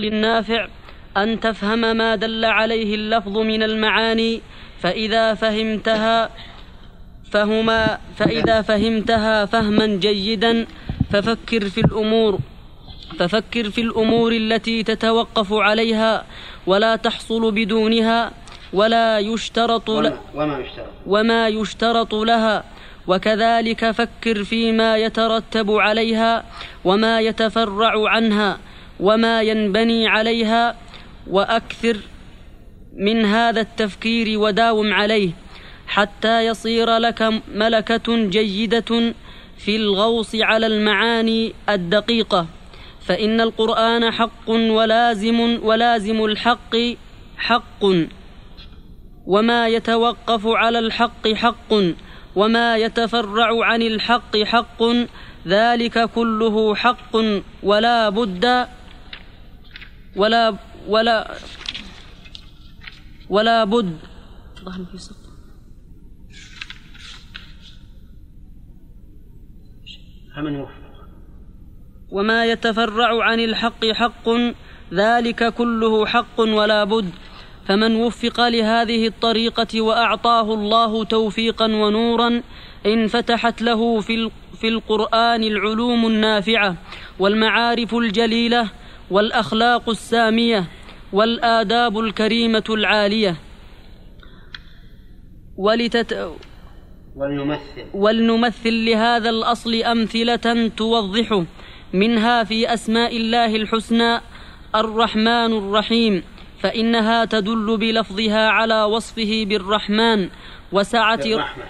للنافع أن تفهم ما دل عليه اللفظ من المعاني فإذا فهمتها فهما فإذا فهمتها فهما جيدا ففكر في الأمور ففكر في الأمور التي تتوقف عليها ولا تحصل بدونها ولا يشترط وما, وما يشترط. وما يشترط لها وكذلك فكر فيما يترتب عليها وما يتفرع عنها وما ينبني عليها وأكثر من هذا التفكير وداوم عليه حتى يصير لك ملكه جيده في الغوص على المعاني الدقيقه فان القران حق ولازم ولازم الحق حق وما يتوقف على الحق حق وما يتفرع عن الحق حق ذلك كله حق ولا بد ولا ولا ولا بد. وما يتفرع عن الحق حق ذلك كله حق ولا بد. فمن وفق لهذه الطريقة وأعطاه الله توفيقا ونورا انفتحت له في في القرآن العلوم النافعة والمعارف الجليلة والأخلاق السامية والآداب الكريمة العالية. ولتت ولنمثل. ولنمثل لهذا الأصل أمثلة توضحه منها في أسماء الله الحسنى الرحمن الرحيم فإنها تدل بلفظها على وصفه بالرحمن وسعة بالرحمة.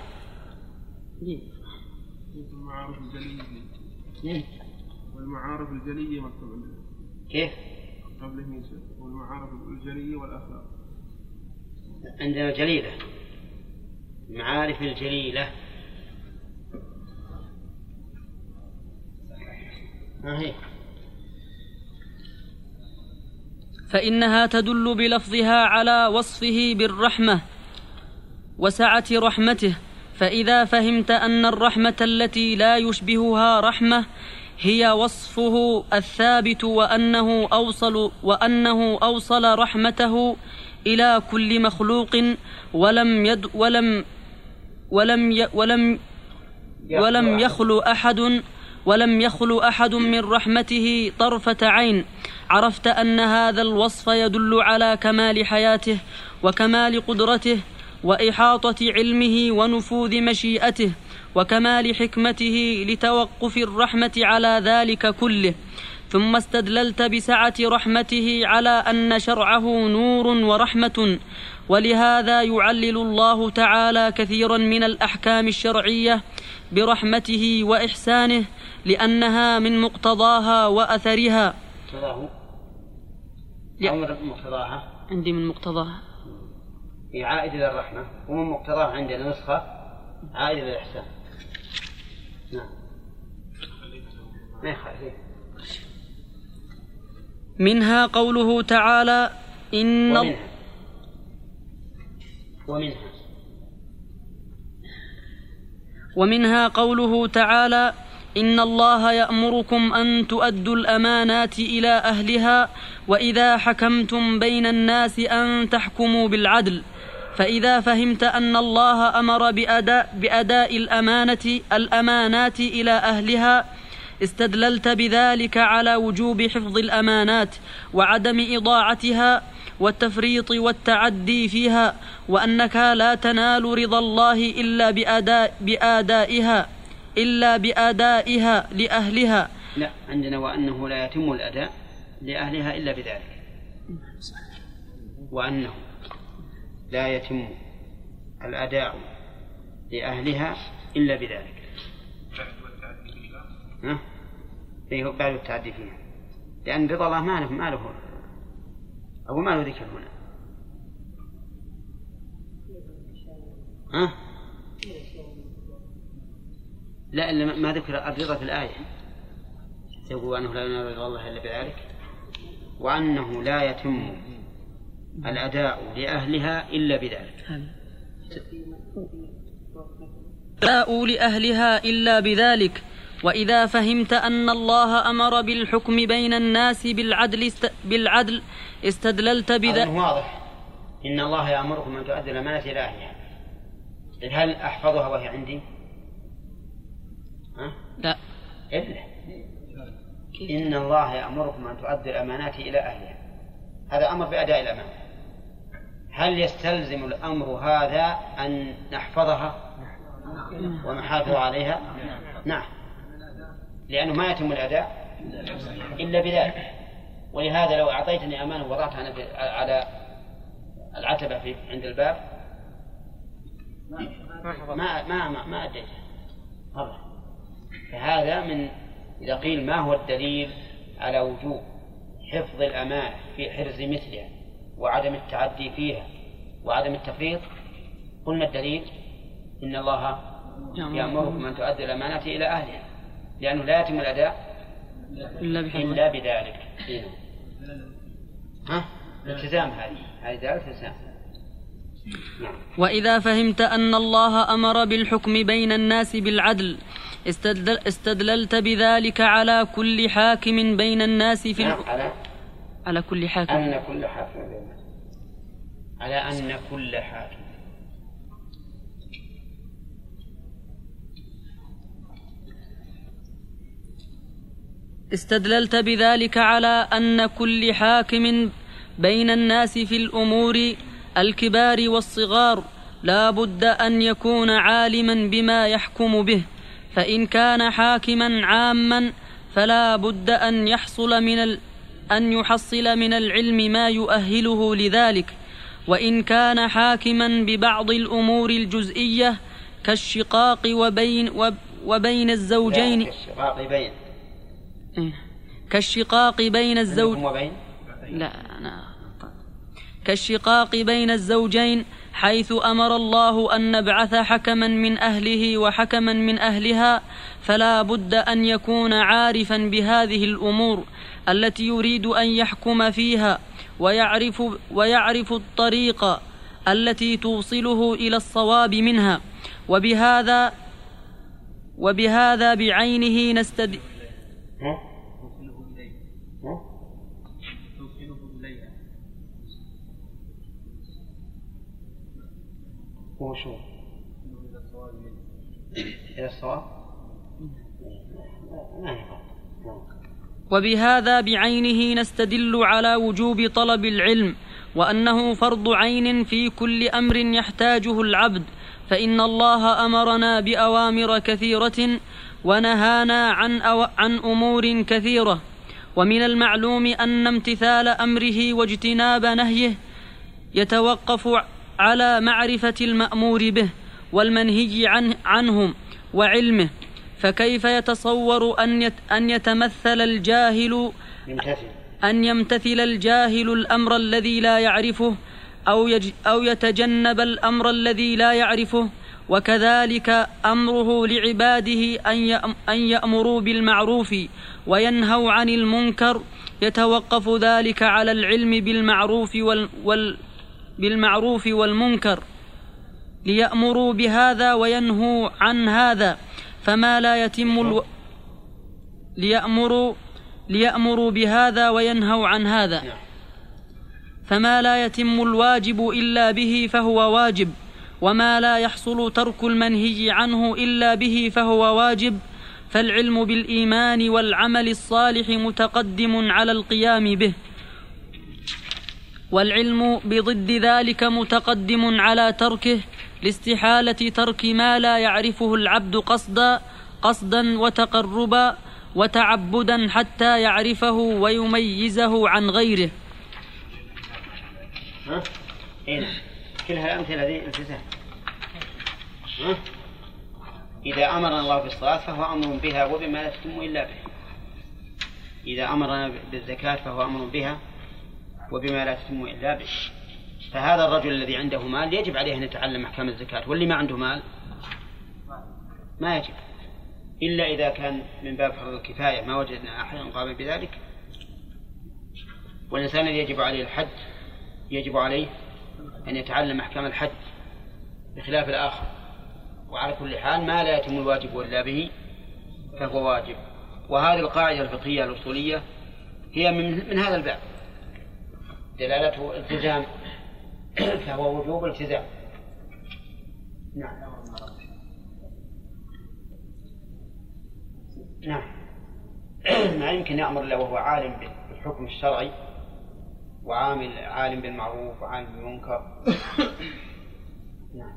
والمعارف الجلية. مكتوب كيف؟ قبله والمعارف الجلية والأخلاق. عندنا جليلة المعارف الجليلة. ما هي؟ فإنها تدل بلفظها على وصفه بالرحمة وسعة رحمته. فإذا فهمت أن الرحمة التي لا يشبهها رحمة هي وصفه الثابت وأنه أوصل وأنه أوصل رحمته إلى كل مخلوق ولم يد ولم ولم ي ولم ولم يخلو أحد ولم يخلو أحد من رحمته طرفة عين. عرفت أن هذا الوصف يدل على كمال حياته وكمال قدرته وإحاطة علمه ونفوذ مشيئته. وكمال حكمته لتوقف الرحمة على ذلك كله. ثم استدللت بسعة رحمته على أن شرعه نور ورحمة ولهذا يعلل الله تعالى كثيرا من الأحكام الشرعية برحمته وإحسانه لأنها من مقتضاها وأثرها. مقتضاه؟ مقتضاها؟ عندي من مقتضاها. هي عائد إلى الرحمه ومن مقتضاها عندنا نسخة عائد نعم. منها قوله تعالى إن ومنها. ومنها. ومنها قوله تعالى إن الله يأمركم أن تؤدوا الأمانات إلى أهلها وإذا حكمتم بين الناس أن تحكموا بالعدل. فإذا فهمت أن الله أمر بأداء, بأداء الأمانة الأمانات إلى أهلها استدللت بذلك على وجوب حفظ الأمانات وعدم إضاعتها والتفريط والتعدي فيها وأنك لا تنال رضا الله إلا بأداء بآدائها إلا بأدائها لأهلها. لا عندنا وأنه لا يتم الأداء لأهلها إلا بذلك. وأنه لا يتم الأداء لأهلها إلا بذلك. ها؟ إيه بعد التعدي فيها. لأن رضا الله ما له ما له أو ما له ذكر هنا. ها؟ لا إلا ما ذكر الرضا في الآية. يقول أنه لا ينال رضا الله إلا بذلك. وأنه لا يتم الأداء لأهلها إلا بذلك. الأداء لأهلها إلا بذلك. وإذا فهمت أن الله أمر بالحكم بين الناس بالعدل است بالعدل استدللت أظن واضح. إن الله يأمركم أن تؤدوا الأمانة إلى أهلها هل أحفظها وهي عندي؟ ها؟ لا. إلا. إن الله يأمركم أن تؤدوا الأمانات إلى أهلها. هذا أمر بأداء الأمانة. هل يستلزم الأمر هذا أن نحفظها ونحافظ عليها؟ نعم. لأنه ما يتم الأداء إلا بذلك. ولهذا لو أعطيتني أمانة ووضعتها أنا على العتبة في عند الباب ما ما ما, ما أديتها طبعا فهذا من إذا قيل ما هو الدليل على وجوب حفظ الأمانة في حرز مثلها وعدم التعدي فيها وعدم التفريط قلنا الدليل إن الله يأمركم. أن تؤدوا الأمانات إلى أهلها لأنه لا يتم الأداء إلا إلا بذلك. إيه. ها؟ التزام هذه. هذه دلالة التزام. نعم. وإذا فهمت أن الله أمر بالحكم بين الناس بالعدل استدل استدللت بذلك على كل حاكم بين الناس في نعم الح... على على كل حاكم. أن كل حاكم. على أن كل حاكم. استدللت بذلك على أن كل حاكم بين الناس في الأمور الكبار والصغار لا بد أن يكون عالما بما يحكم به فإن كان حاكما عاما فلا بد أن يحصل من ال... أن يحصل من العلم ما يؤهله لذلك وإن كان حاكما ببعض الأمور الجزئية كالشقاق وبين وب... وبين الزوجين. لا، الشقاق بين. إيه. كالشقاق بين الزوج وبين؟ لا أنا كالشقاق بين الزوجين حيث أمر الله أن نبعث حكما من أهله وحكما من أهلها فلا بد أن يكون عارفا بهذه الأمور. التي يريد أن يحكم فيها ويعرف ويعرف الطريق التي توصله إلى الصواب منها وبهذا وبهذا بعينه نستد؟ وشو؟ إلى الصواب؟ وبهذا بعينه نستدل على وجوب طلب العلم وأنه فرض عين في كل أمر يحتاجه العبد فإن الله أمرنا بأوامر كثيرة ونهانا عن أو عن أمور كثيرة. ومن المعلوم أن امتثال أمره واجتناب نهيه يتوقف على معرفة المأمور به والمنهي عنه عنهم وعلمه. فكيف يتصور أن يت أن يتمثل الجاهل يمتثل. أن يمتثل الجاهل الأمر الذي لا يعرفه أو, يج أو يتجنب الأمر الذي لا يعرفه؟ وكذلك أمره لعباده أن, أن يأمروا بالمعروف وينهوا عن المنكر. يتوقف ذلك على العلم بالمعروف وال وال بالمعروف والمنكر. ليأمروا بهذا وينهوا عن هذا. فما لا يتم ألو... ليأمروا ليأمروا بهذا وينهوا عن هذا. نعم. فما لا يتم الواجب إلا به فهو واجب وما لا يحصل ترك المنهي عنه إلا به فهو واجب. فالعلم بالإيمان والعمل الصالح متقدم على القيام به والعلم بضد ذلك متقدم على تركه. لاستحالة ترك ما لا يعرفه العبد قصدا قصدا وتقربا وتعبدا حتى يعرفه ويميزه عن غيره ها؟ إيه نعم. كل هالأمثلة هذه التزام ها؟ إذا أمرنا الله بالصلاة فهو أمر بها وبما لا تتم إلا به إذا أمرنا بالزكاة فهو أمر بها وبما لا تتم إلا به فهذا الرجل الذي عنده مال يجب عليه أن يتعلم أحكام الزكاة واللي ما عنده مال ما يجب. إلا إذا كان من باب فرض الكفاية ما وجدنا أحدا قام بذلك. والإنسان الذي يجب عليه الحج يجب عليه أن يتعلم أحكام الحج بخلاف الآخر. وعلى كل حال ما لا يتم الواجب إلا به فهو واجب. وهذه القاعدة الفقهية الأصولية هي من من هذا الباب. دلالته التزام فهو وجوب التزام نعم. نعم. ما يمكن يأمر إلا وهو عالم بالحكم الشرعي وعامل عالم بالمعروف وعالم بالمنكر. نعم.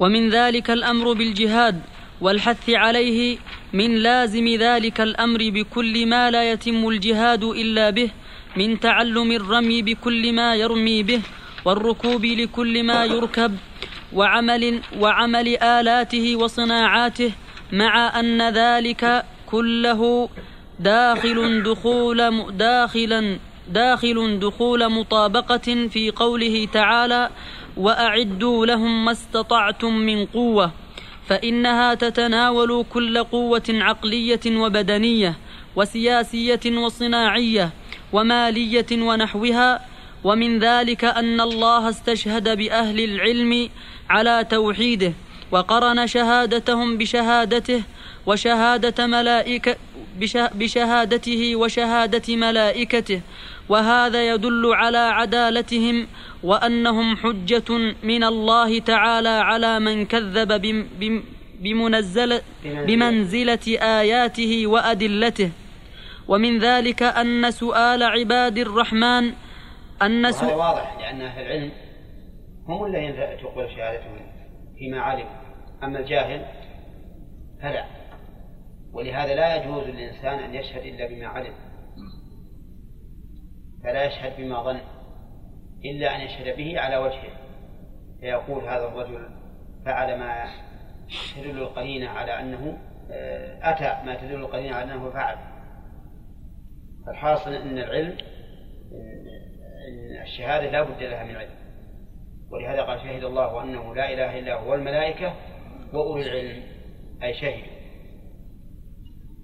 ومن ذلك الأمر بالجهاد والحث عليه من لازم ذلك الأمر بكل ما لا يتم الجهاد إلا به من تعلم الرمي بكل ما يرمي به. والركوب لكل ما يركب وعمل وعمل آلاته وصناعاته مع أن ذلك كله داخل دخول داخلا داخل دخول مطابقة في قوله تعالى وأعدوا لهم ما استطعتم من قوة فإنها تتناول كل قوة عقلية وبدنية وسياسية وصناعية ومالية ونحوها ومن ذلك أن الله استشهد بأهل العلم على توحيده وقرن شهادتهم بشهادته وشهادة ملائكة بشهادته وشهادة ملائكته. وهذا يدل على عدالتهم وأنهم حجة من الله تعالى على من كذب بمنزل بمنزلة آياته وأدلته. ومن ذلك أن سؤال عباد الرحمن أن سؤال واضح لأن أهل العلم هم الذين تقبل شهادتهم فيما علموا. أما الجاهل فلا. ولهذا لا يجوز للإنسان أن يشهد إلا بما علم. فلا يشهد بما ظن إلا أن يشهد به على وجهه. فيقول هذا الرجل فعل ما تدل القرينة على أنه آه، أتى ما تدل القرينة على أنه فعل. الحاصل أن العلم الشهادة لا بد لها من علم. ولهذا قال شهد الله أنه لا إله إلا هو الملائكة وأولي العلم. أي شهدوا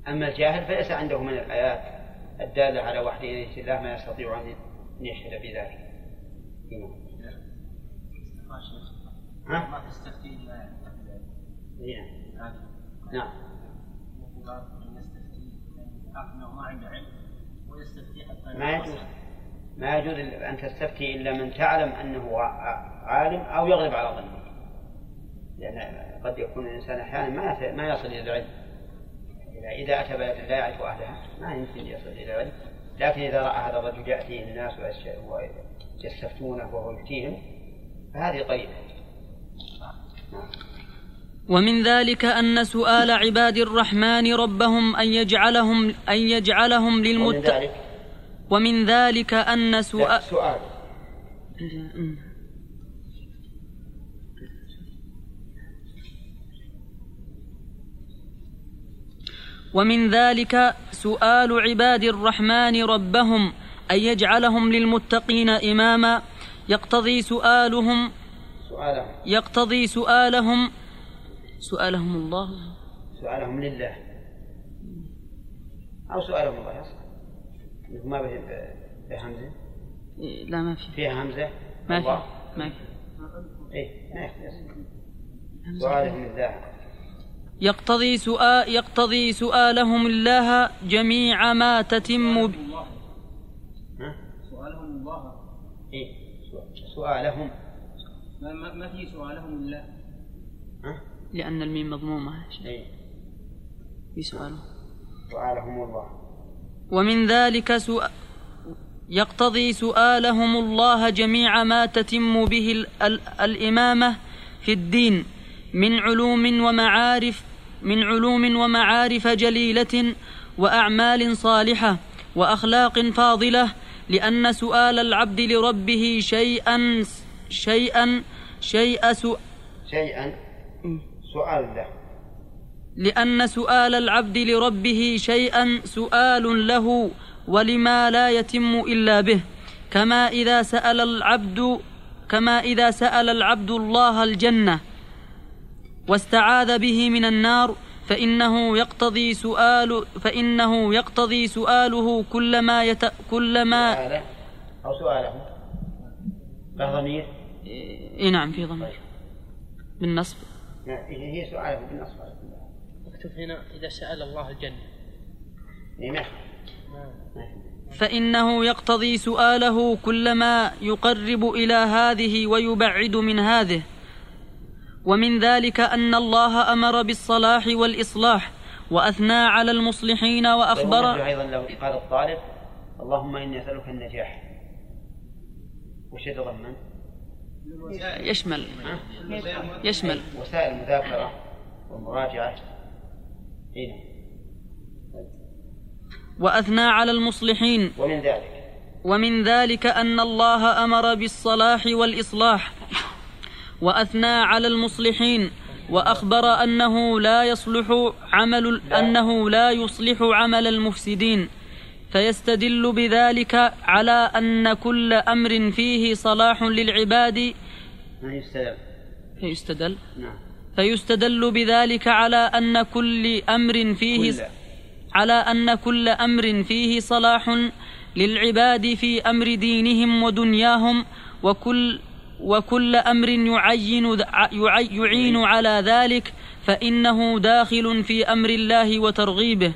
أما الجاهل فليس عنده من الآيات الدالة على وحدانية الله ما يستطيع أن يشهد بذلك. ها؟ ما تستفتي إلا نعم. نعم ما يجوز. ما يجوز أن تستفتي إلا من تعلم أنه عالم أو يغلب على ظنه. لأن قد يكون الإنسان أحيانا ما ما يصل إلى العلم. إذا أتى بلد لا يعرف أهلها ما يمكن يصل إلى العلم. لكن إذا رأى هذا الرجل يأتيه الناس ويستفتونه وهو يفتيهم فهذه قريبة ومن ذلك أن سؤال عباد الرحمن ربهم أن يجعلهم أن يجعلهم للمتقين ومن ذلك أن سؤال سؤال. ومن ذلك سؤال عباد الرحمن ربهم أن يجعلهم للمتقين إماما. يقتضي سؤالهم. يقتضي سؤالهم سؤالهم الله. سؤالهم لله. أو سؤالهم الله. ما به همزة إيه، لا ما في. فيها همزة ما في ما في. إيه ما في سؤالهم لله يقتضي سؤال يقتضي سؤالهم الله جميع ما تتم ب... سؤالهم الله. إيه سؤالهم. ما ما في سؤالهم الله. لأن الميم مضمومة. إيه. في سؤالهم سؤالهم الله. ومن ذلك سؤال يقتضي سؤالهم الله جميع ما تتم به ال... الإمامة في الدين من علوم ومعارف من علوم ومعارف جليلة وأعمال صالحة وأخلاق فاضلة لأن سؤال العبد لربه شيئا شيئا سؤ شيئا سؤال له. لأن سؤال العبد لربه شيئا سؤال له ولما لا يتم إلا به. كما إذا سأل العبد كما إذا سأل العبد الله الجنة واستعاذ به من النار فإنه يقتضي سؤال فإنه يقتضي سؤاله كلما يت كلما أو سؤاله. له ضمير؟ إيه نعم في ضمير. بالنصب. هي سؤاله بالنصب. مكتوب هنا إذا سأل الله الجنة. ما فإنه يقتضي سؤاله كلما يقرب إلى هذه ويبعد من هذه. ومن ذلك أن الله أمر بالصلاح والإصلاح وأثنى على المصلحين وأخبر أيضا لو قال الطالب اللهم إني أسألك النجاح. وش يتضمن؟ يشمل. يشمل. وسائل المذاكرة والمراجعة. هنا وأثنى على المصلحين. ومن ذلك. ومن ذلك أن الله أمر بالصلاح والإصلاح. وأثنى على المصلحين. وأخبر أنه لا يصلح عمل أنه لا يصلح عمل المفسدين. فيستدل بذلك على أن كل أمر فيه صلاح للعباد. فيستدل نعم. فيستدل بذلك على أن كل أمر فيه كل. على أن كل أمر فيه صلاح للعباد في أمر دينهم ودنياهم وكل وكل أمر يعين يعي- يعين على ذلك فإنه داخل في أمر الله وترغيبه.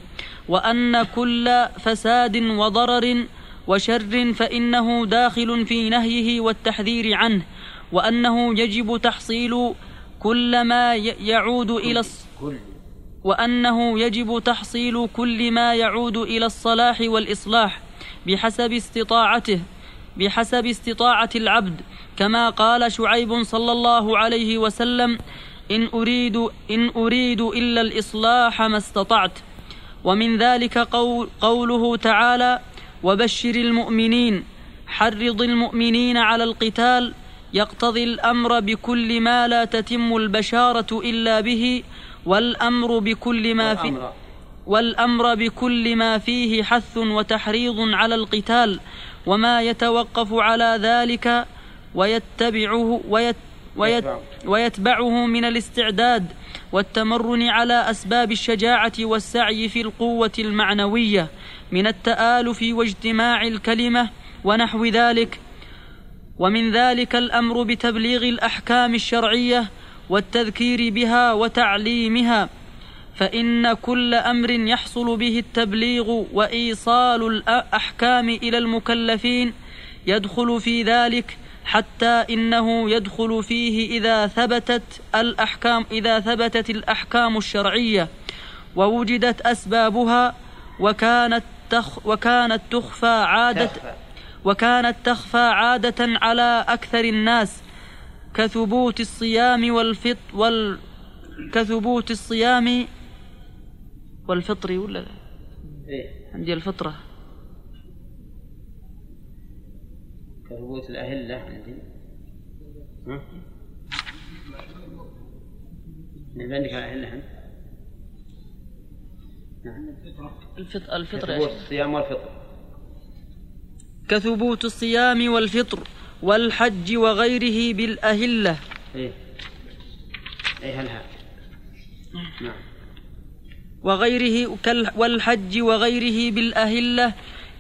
وأن كل فساد وضرر وشر فإنه داخل في نهيه والتحذير عنه. وأنه يجب تحصيل كل ما يعود إلى الص... وأنه يجب تحصيل كل ما يعود إلى الصلاح والإصلاح بحسب استطاعته بحسب استطاعة العبد. كما قال شعيب صلى الله عليه وسلم إن أريد إن أريد إلا الإصلاح ما استطعت. ومن ذلك قول قوله تعالى وبشر المؤمنين حرض المؤمنين على القتال يقتضي الأمر بكل ما لا تتم البشارة إلا به والأمر بكل ما في والأمر والأمر بكل ما فيه حث وتحريض على القتال وما يتوقف على ذلك ويتبعه ويت ويت يتبعه. ويتبعه من الاستعداد والتمرن على أسباب الشجاعة والسعي في القوة المعنوية من التآلف واجتماع الكلمة ونحو ذلك ومن ذلك الأمر بتبليغ الأحكام الشرعية والتذكير بها وتعليمها فإن كل أمر يحصل به التبليغ وإيصال الأحكام إلى المكلفين يدخل في ذلك حتى إنه يدخل فيه إذا ثبتت الأحكام إذا ثبتت الأحكام الشرعية ووجدت أسبابها وكانت تخ وكانت تخفى تخفى. وكانت تخفى عادة على أكثر الناس كثبوت الصيام والفط وال كثبوت الصيام والفطر ولا لا؟ إيه عندي الفطرة كثبوت الأهلة عندي ها؟ عندك الأهلة؟ نعم الفط... الفطر يا كثبوت. الصيام والفطر كثبوت الصيام والفطر والحج وغيره بالأهلة. إيه. إيه هلها نعم. وغيره والحج وغيره بالأهلة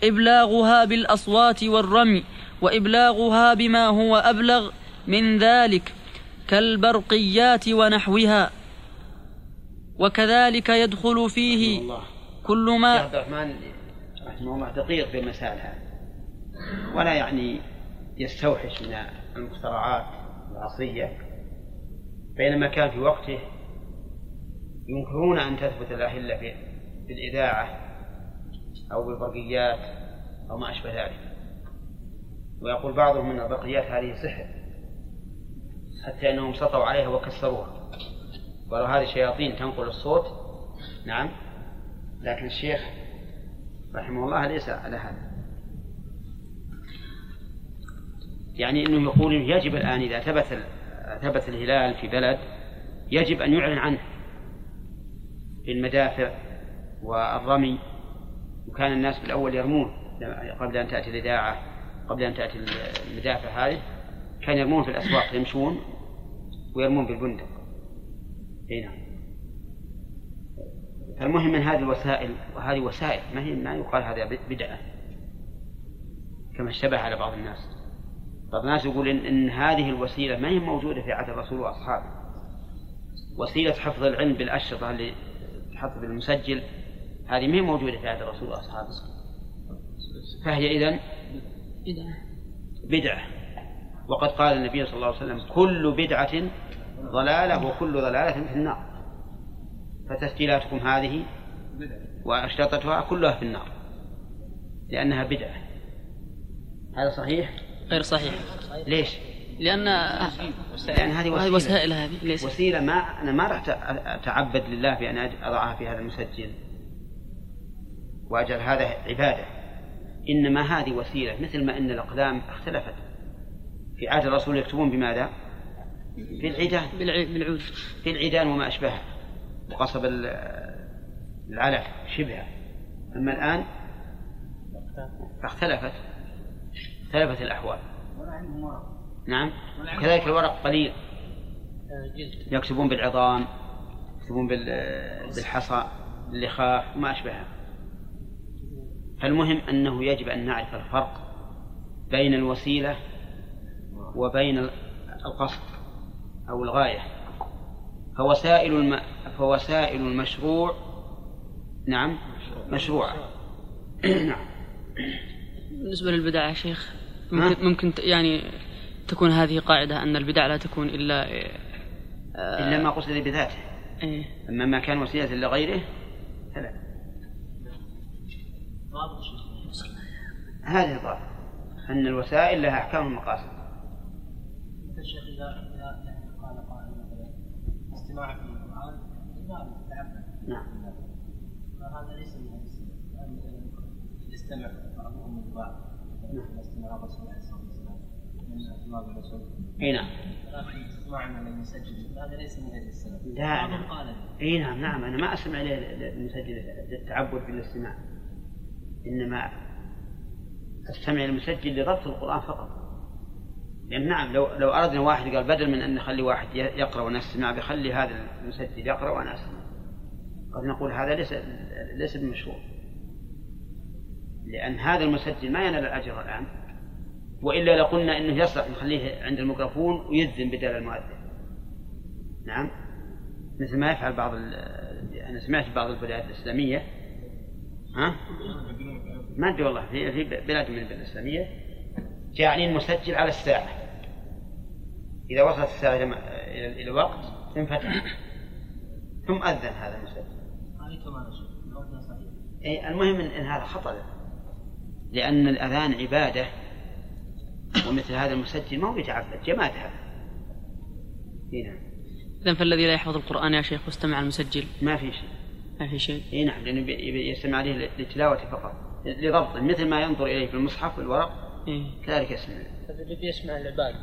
إبلاغها بالأصوات والرمي وإبلاغها بما هو أبلغ من ذلك كالبرقيات ونحوها. وكذلك يدخل فيه كل ما عبد الرحمن رحمه الله دقيق في المسائل هذه. ولا يعني يستوحش من المخترعات العصرية بينما كان في وقته ينكرون أن تثبت الأهلة في في الإذاعة أو بالبرقيات أو ما أشبه ذلك. ويقول بعضهم من البرقيات هذه سحر حتى أنهم سطوا عليها وكسروها. قالوا هذه شياطين تنقل الصوت. نعم. لكن الشيخ رحمه الله ليس على هذا. يعني إنه يقول يجب الآن إذا ثبت ثبت الهلال في بلد يجب أن يعلن عنه في المدافع والرمي وكان الناس بالاول يرمون قبل أن تأتي الإذاعة قبل أن تأتي المدافع هذه كان يرمون في الأسواق يمشون ويرمون بالبندق إي نعم. فالمهم من هذه الوسائل وهذه وسائل ما هي ما يقال هذا بدعة كما اشتبه على بعض الناس. بعض الناس يقول إن, إن هذه الوسيلة ما هي موجودة في عهد الرسول وأصحابه. وسيلة حفظ العلم بالأشرطة اللي تحط بالمسجل هذه ما هي موجودة في عهد الرسول وأصحابه. فهي إذن بدعة. وقد قال النبي صلى الله عليه وسلم كل بدعة ضلالة وكل ضلالة في النار. فتسجيلاتكم هذه وأشرطتها كلها في النار لأنها بدعة. هذا صحيح؟ غير صحيح. ليش؟ لأن لأن هذه وسيلة. وسائل هذه ليس وسيلة ما أنا ما راح أتعبد لله بأن أضعها في هذا المسجل. وأجعل هذا عبادة. إنما هذه وسيلة مثل ما أن الأقلام اختلفت. في عهد الرسول يكتبون بماذا؟ بالعيدان بالع- بالعود. بالعيدان وما أشبهها وقصب ال- العلف شبهها أما الآن فاختلفت. اختلفت الأحوال. نعم. وكذلك الورق قليل. يكتبون بالعظام يكتبون بال- بالحصى باللخاف وما أشبهها. فالمهم أنه يجب أن نعرف الفرق بين الوسيلة وبين القصد أو الغاية. فوسائل الم... فوسائل المشروع. نعم. مشروعة نعم بالنسبة للبدع يا شيخ؟ ممكن, ممكن يعني تكون هذه قاعدة أن البدع لا تكون إلا آه، إلا ما قصد بذاته. إيه. أما ما كان وسيلة لغيره فلا. هذه الظاهر أن الوسائل لها أحكام المقاصد الشيخ اذا اذا يعني قال قائل مثلا استماع في يتعبد نعم فهذا ليس من يستمع بعضهم من بعض إي نعم. لا لي. إي نعم نعم. أنا ما ل- للمسجل للتعبد بالاستماع. إنما أستمع للمسجل لضبط القرآن فقط. لأن نعم لو لو أردنا واحد قال بدل من أن نخلي واحد ي- يقرأ والناس تسمع بخلي هذا المسجل يقرأ وأنا أسمع. قد نقول هذا ليس ليس بمشروع. لأن هذا المسجل ما ينال الأجر الآن. وإلا لقلنا إنه يصلح نخليه عند الميكروفون ويذن بدل المؤذن. نعم. مثل ما يفعل بعض ال- أنا سمعت بعض البلاد الإسلامية. ها؟ ما أدري والله في في بلاد من البلاد الإسلامية جاعلين مسجل على الساعة. إذا وصلت إلى إلى وقت انفتح ثم أذن هذا المسجل. الوقت أي المهم إن هذا خطأ. لأن الأذان عبادة. ومثل هذا المسجل ما هو يتعبد جماد هذا. إي نعم. إذا فالذي لا يحفظ القرآن يا شيخ واستمع المسجل. ما في شيء. ما في شيء. إي نعم يبي يستمع عليه للتلاوه فقط لضبطه مثل ما ينظر إليه في المصحف والورق. إيه. كذلك يسمع. هذا اللي بيسمع العباد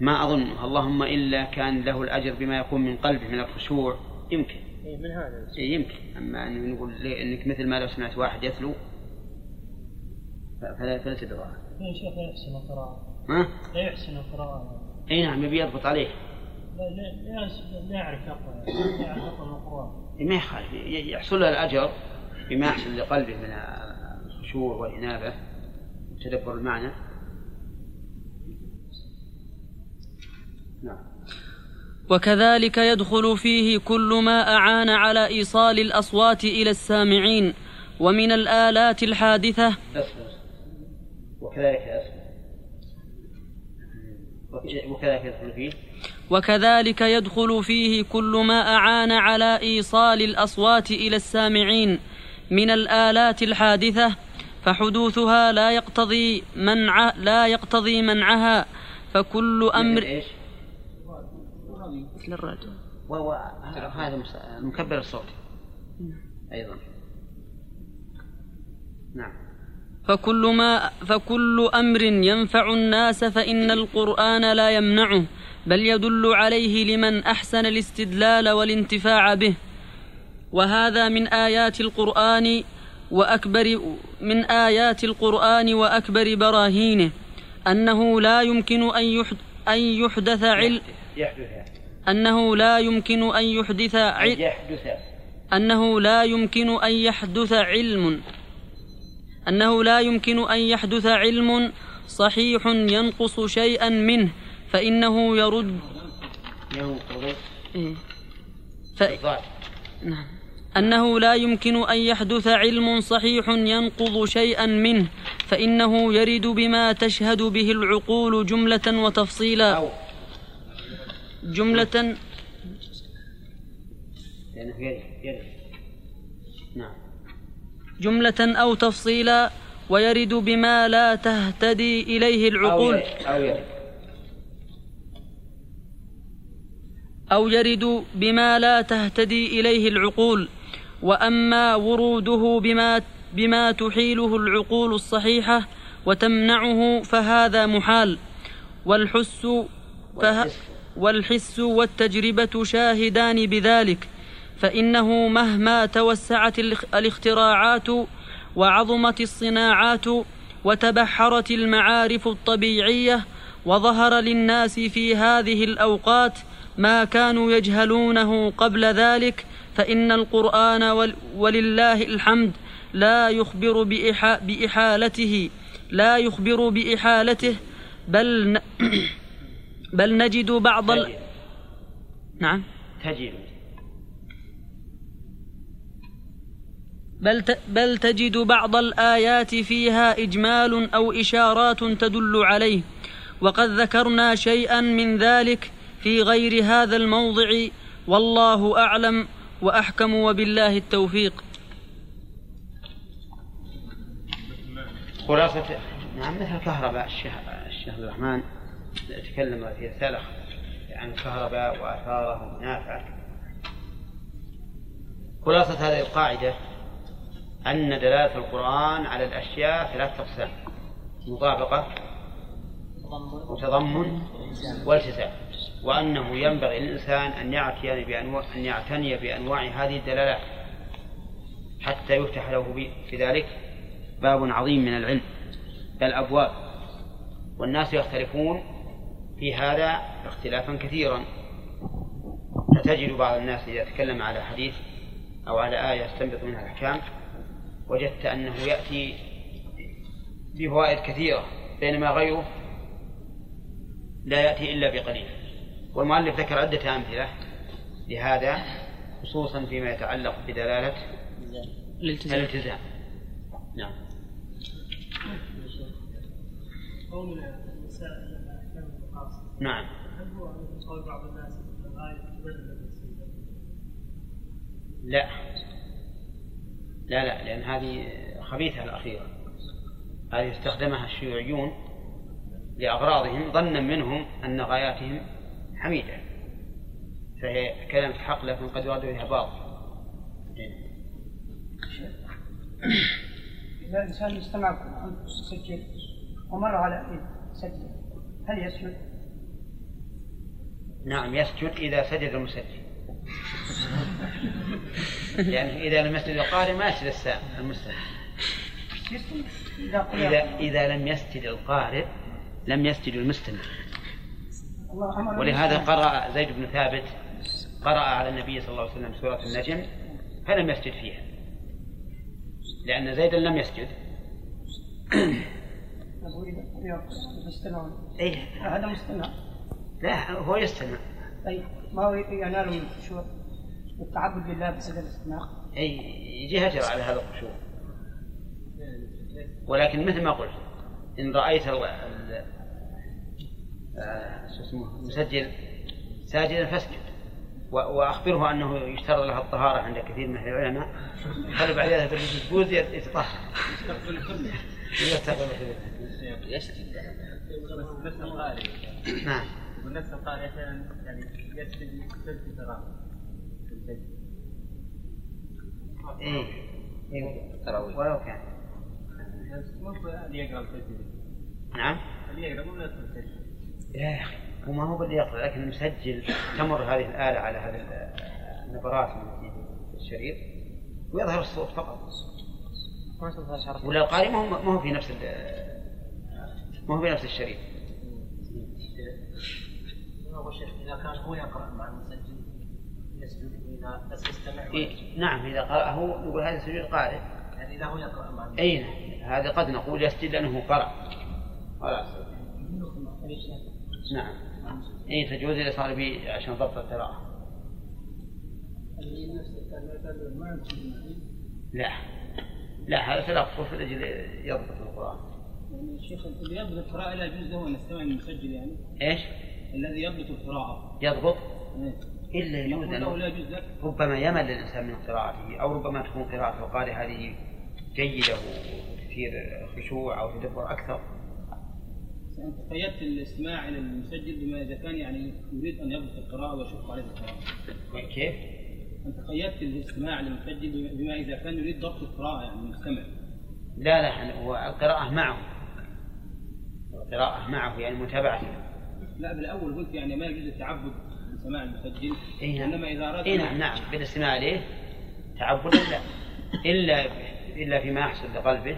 ما أظن اللهم إلا كان له الأجر بما يكون من قلبه من الخشوع. يمكن. إي من هذا. إيه يمكن. أما أن نقول إنك مثل ما لو سمعت واحد يتلو ف- فلا فليس بظاهر يا شيخ لا يحسن القراءة ها؟ لا يحسن القراءة إي نعم يبي يضبط عليه. لا لا لا- يعرف يقرأ لا يعرف يقرأ القرآن. ما يخالف. يحصل له الأجر بما يحصل لقلبه من الخشوع والإنابة وتدبر المعنى. نعم. وكذلك يدخل فيه كل ما أعان على إيصال الأصوات إلى السامعين. ومن الآلات الحادثة وكذلك وكذلك يدخل فيه. وكذلك يدخل فيه كل ما أعان على إيصال الأصوات إلى السامعين من الآلات الحادثة فحدوثها لا يقتضي منع لا يقتضي منعها فكل مثل أمر إيش؟ مثل الراديو. وهو هذا مكبر الصوت. أيضا. نعم. فكل ما فكل أمر ينفع الناس فإن القرآن لا يمنعه بل يدل عليه لمن أحسن الاستدلال والانتفاع به وهذا من آيات القرآن وأكبر من آيات القرآن وأكبر براهينه أنه لا يمكن أن يحدث علم يحدث يعني. أنه لا يمكن أن يحدث علم أنه لا يمكن أن يحدث علم أنه لا يمكن أن يحدث علم صحيح ينقص شيئا منه فإنه يرد. إيه. ف... نعم. أنه لا يمكن أن يحدث علم صحيح ينقض شيئا منه فإنه يرد بما تشهد به العقول جملة وتفصيلا. جملة. لأنه يرد. جملة أو تفصيلا ويرد بما لا تهتدي إليه العقول. أو يرد. أو يرد بما لا تهتدي إليه العقول. وأما وروده بما بما تحيله العقول الصحيحة وتمنعه فهذا محال. والحس فه والحس. والتجربة شاهدان بذلك. فإنه مهما توسعت الاخ- الاختراعات وعظمت الصناعات وتبحرت المعارف الطبيعية وظهر للناس في هذه الأوقات ما كانوا يجهلونه قبل ذلك فإن القرآن ول- ولله الحمد لا يخبر بإحا بإحالته لا يخبر بإحالته بل ن... بل نجد بعض ال... نعم. تجد بل. بل تجد بعض الآيات فيها إجمال أو إشارات تدل عليه وقد ذكرنا شيئا من ذلك في غير هذا الموضع والله أعلم وأحكم وبالله التوفيق خلاصة نعم مثل الكهرباء الشيخ الشيخ الرحمن تكلم في رسالة عن الكهرباء وآثاره ومنافعه خلاصة هذه القاعدة أن دلالة القرآن على الأشياء ثلاثة أقسام. مطابقة وتضمن والتزام وأنه ينبغي للإنسان أن يعتني بأنواع أن يعتني بأنواع هذه الدلالات حتى يفتح له في ذلك باب عظيم من العلم. بل أبواب. والناس يختلفون في هذا اختلافا كثيرا. فتجد بعض الناس إذا تكلم على حديث أو على آية يستنبط منها الأحكام وجدت أنه يأتي بفوائد كثيرة بينما غيره لا يأتي إلا بقليل. والمؤلف ذكر عدة أمثلة لهذا خصوصا فيما يتعلق بدلالة الالتزام. الالتزام. نعم. قول المسائل الاحكام الخاصه نعم. هل هو مثل قول بعض الناس؟ لا. لا لا لأن هذه خبيثة الأخيرة. هذه استخدمها الشيوعيون لأغراضهم ظنا منهم أن غاياتهم حميدة. فهي كلمة حق لكن قد يراد بها باطل. إذا الإنسان استمع سجل ومر على سجل هل يسجد؟ نعم يسجد إذا سجد لأنه إذا لم يسجد القارئ ما يسجد السام المستمع إذا إذا لم يسجد القارئ لم يسجد المستمع. ولهذا. قرأ زيد بن ثابت قرأ على النبي صلى الله عليه وسلم سورة النجم فلم يسجد فيها. لأن زيدا لم يسجد. أي هذا مستمع. لا هو يستمع. أي ما هو ينال من الخشوع والتعبد لله بسبب الاستماع؟ أي يجي هجر على هذا الخشوع. ولكن مثل ما قلت إن رأيت ال آه، شو اسمه المسجل ساجدا فاسجد. و- وأخبره أنه يشترط له الطهارة عند كثير من العلماء. خلوا بعد ذلك بالجوز يتطهر. يستقبل نعم. ونفس القارئ أحيانا يعني يسجد يسجد تراه إيه. إيه. ولو كان. مو اللي يقرأ مسجل نعم. اللي يقرأ مو نفس المسجل لا يا أخي هو ما هو باللي يقرأ لكن المسجل تمر هذه الآلة على هذه النبرات في الشريط ويظهر الصوت فقط. ولا القارئ ما هو ما هو في نفس ال- ما هو في نفس الشريط. شيخ إذا كان هو يقرأ مع المسجل يسجد إذا بس يستمع إيه نعم إذا قرأه نقول هذا سجود قارئ يعني إذا هو يقرأ مع المسجل أي نعم هذا قد نقول يسجد لأنه قرأ. خلاص. نعم. أي تجوز إذا صار به عشان ضبط القراءة. لا. لا هذا في الرجل يضبط القرآن يعني الشيخ اللي يضبط القراءة لا يجوز له أن يستمع المسجل يعني. إيش؟ الذي يضبط القراءة. يضبط؟ إيه. إلا يجوز أنه ربما يمل الإنسان من قراءته أو ربما تكون قراءة القارئ هذه جيدة وتثير خشوع أو تدبر أكثر. أنت قيدت الاستماع إلى المسجل بما إذا كان يعني يريد أن يضبط القراءة ويشق عليه القراءة. كيف؟ أنت قيدت الاستماع للمسجل بما إذا كان يريد ضبط القراءة يعني المستمع. لا لا هو القراءة معه. القراءة معه يعني متابعته. لا بالأول قلت يعني ما يجوز التعبد بسماع المسجل إيه نعم. إنما إذا أراد اي نعم نعم. بالإستماع عليه تعبدا لا إلا إلا فيما يحصل لقلبه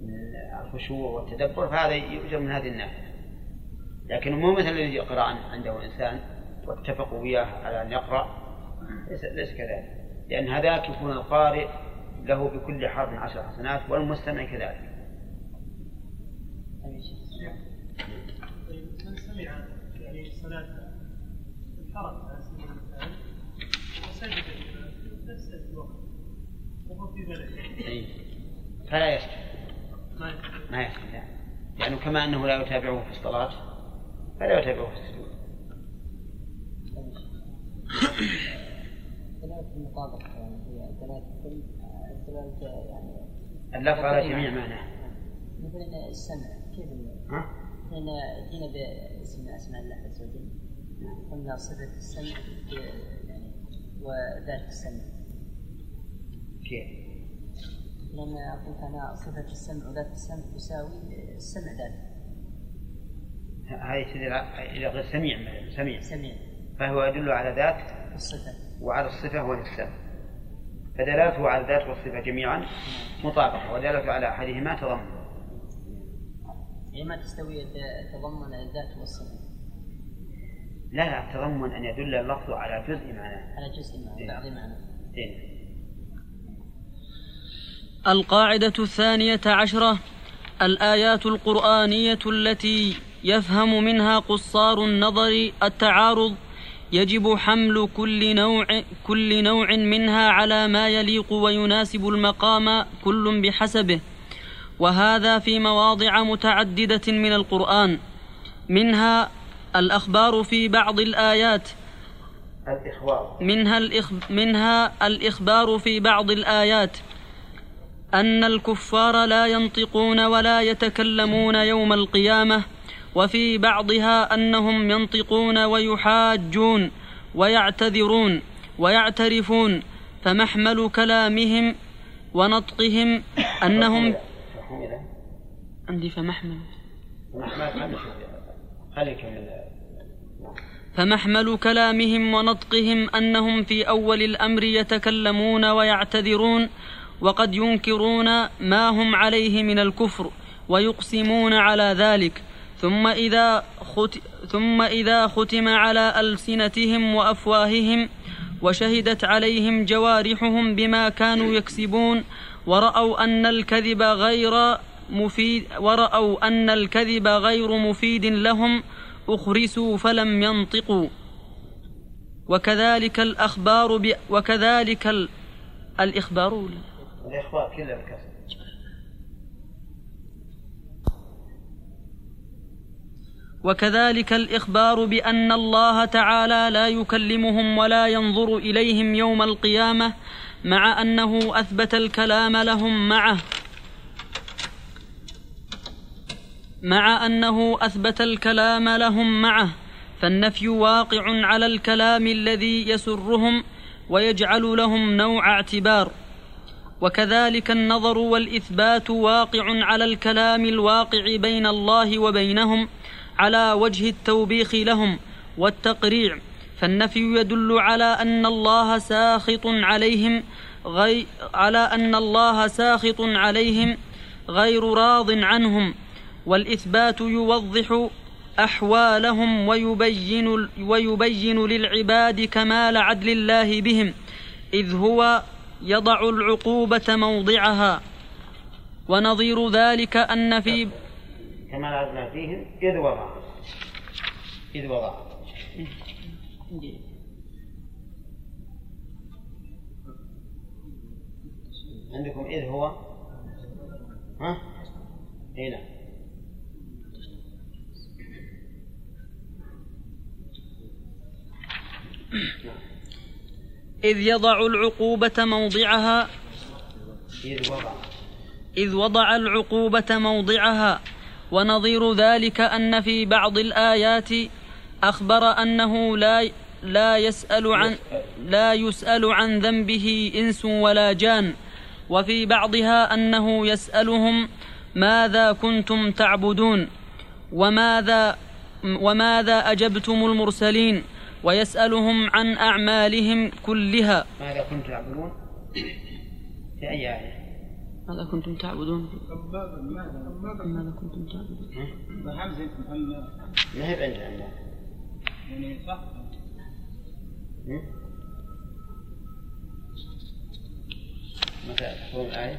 من الخشوع والتدبر فهذا يؤجر من هذه الناحية. لكن مو مثل الذي يقرأ عن- عنده انسان واتفقوا وياه على أن يقرأ. ليس ليس كذلك. لأن هذاك يكون القارئ له بكل حرف عشر حسنات والمستمع كذلك. سمع يعني صلاة الحرم على سبيل المثال وسجد في نفس الوقت. وهو في بلده أي. فلا يسجد. ما يسجد. لا. لأنه كما أنه لا يتابعه في الصلاة فلا يتابعه في السجود. دلالة المطابقة يعني يعني اللفظ على جميع معناه. مثلا السمع كيف ها؟ حين جينا باسم من أسماء الله عز وجل. قلنا صفة السمع يعني وذات السمع. كيف؟ لما قلت أنا صفة السمع وذات السمع تساوي السمع ذات هذه تدل إلى غير سميع سميع. سمع فهو يدل على ذات الصفة. وعلى الصفة وهي السمع فدلالته على الذات والصفة جميعا مطابقة ودلالته على أحدهما تضمن. يعني ما تستوي تضمن الذات والصفة؟ لا لا التضمن أن يدل اللفظ على جزء معناه على جزء معنى بعض معنى إيه. القاعدة الثانية عشرة الآيات القرآنية التي يفهم منها قصار النظر التعارض يجب حمل كل نوع كل نوع منها على ما يليق ويناسب المقام كل بحسبه. وهذا في مواضع متعددة من القرآن منها الأخبار في بعض الآيات الإخبار. منها, الإخ... منها الإخبار في بعض الآيات أن الكفار لا ينطقون ولا يتكلمون يوم القيامة وفي بعضها أنهم ينطقون ويحاجون ويعتذرون ويعترفون فمحمل كلامهم ونطقهم أنهم حملة عندي فمحمل. ما من فمحمل كلامهم ونطقهم أنهم في أول الأمر يتكلمون ويعتذرون وقد ينكرون ما هم عليه من الكفر ويقسمون على ذلك. ثم إذا خت ثم إذا ختم على ألسنتهم وأفواههم وشهدت عليهم جوارحهم بما كانوا يكسبون ورأوا أن الكذب غير مفيد ورأوا أن الكذب غير مفيد لهم أخرسوا فلم ينطقوا. وكذلك الأخبار ب... وكذلك ال... الإخبار الإخبار كلها بالكسر وكذلك الإخبار بأن الله تعالى لا يكلمهم ولا ينظر إليهم يوم القيامة مع أنه أثبت الكلام لهم معه. مع أنه أثبت الكلام لهم معه. فالنفي واقع على الكلام الذي يسرهم ويجعل لهم نوع اعتبار. وكذلك النظر والإثبات واقع على الكلام الواقع بين الله وبينهم على وجه التوبيخ لهم والتقريع. فالنفي يدل على أن الله ساخط عليهم غي على أن الله ساخط عليهم غير راض عنهم والإثبات يوضح أحوالهم ويبين ويبين للعباد كمال عدل الله بهم إذ هو يضع العقوبة موضعها. ونظير ذلك أن في كما لعبنا فيهم إذ وضع. إذ وضع. عندكم إذ هو؟ ها؟ إي نعم إذ يضع العقوبة موضعها. إذ وضع. إذ وضع العقوبة موضعها. ونظير ذلك أن في بعض الآيات أخبر أنه لا لا يسأل عن لا يسأل عن ذنبه إنس ولا جان. وفي بعضها أنه يسألهم ماذا كنتم تعبدون وماذا وماذا أجبتم المرسلين. ويسألهم عن أعمالهم كلها. ماذا كنتم تعبدون؟ في أي آية؟ ماذا كنتم تعبدون؟ ماذا ماذا كنتم تعبدون؟ ما هي بعيدة عندنا يعني صح؟ متى تكون الآية؟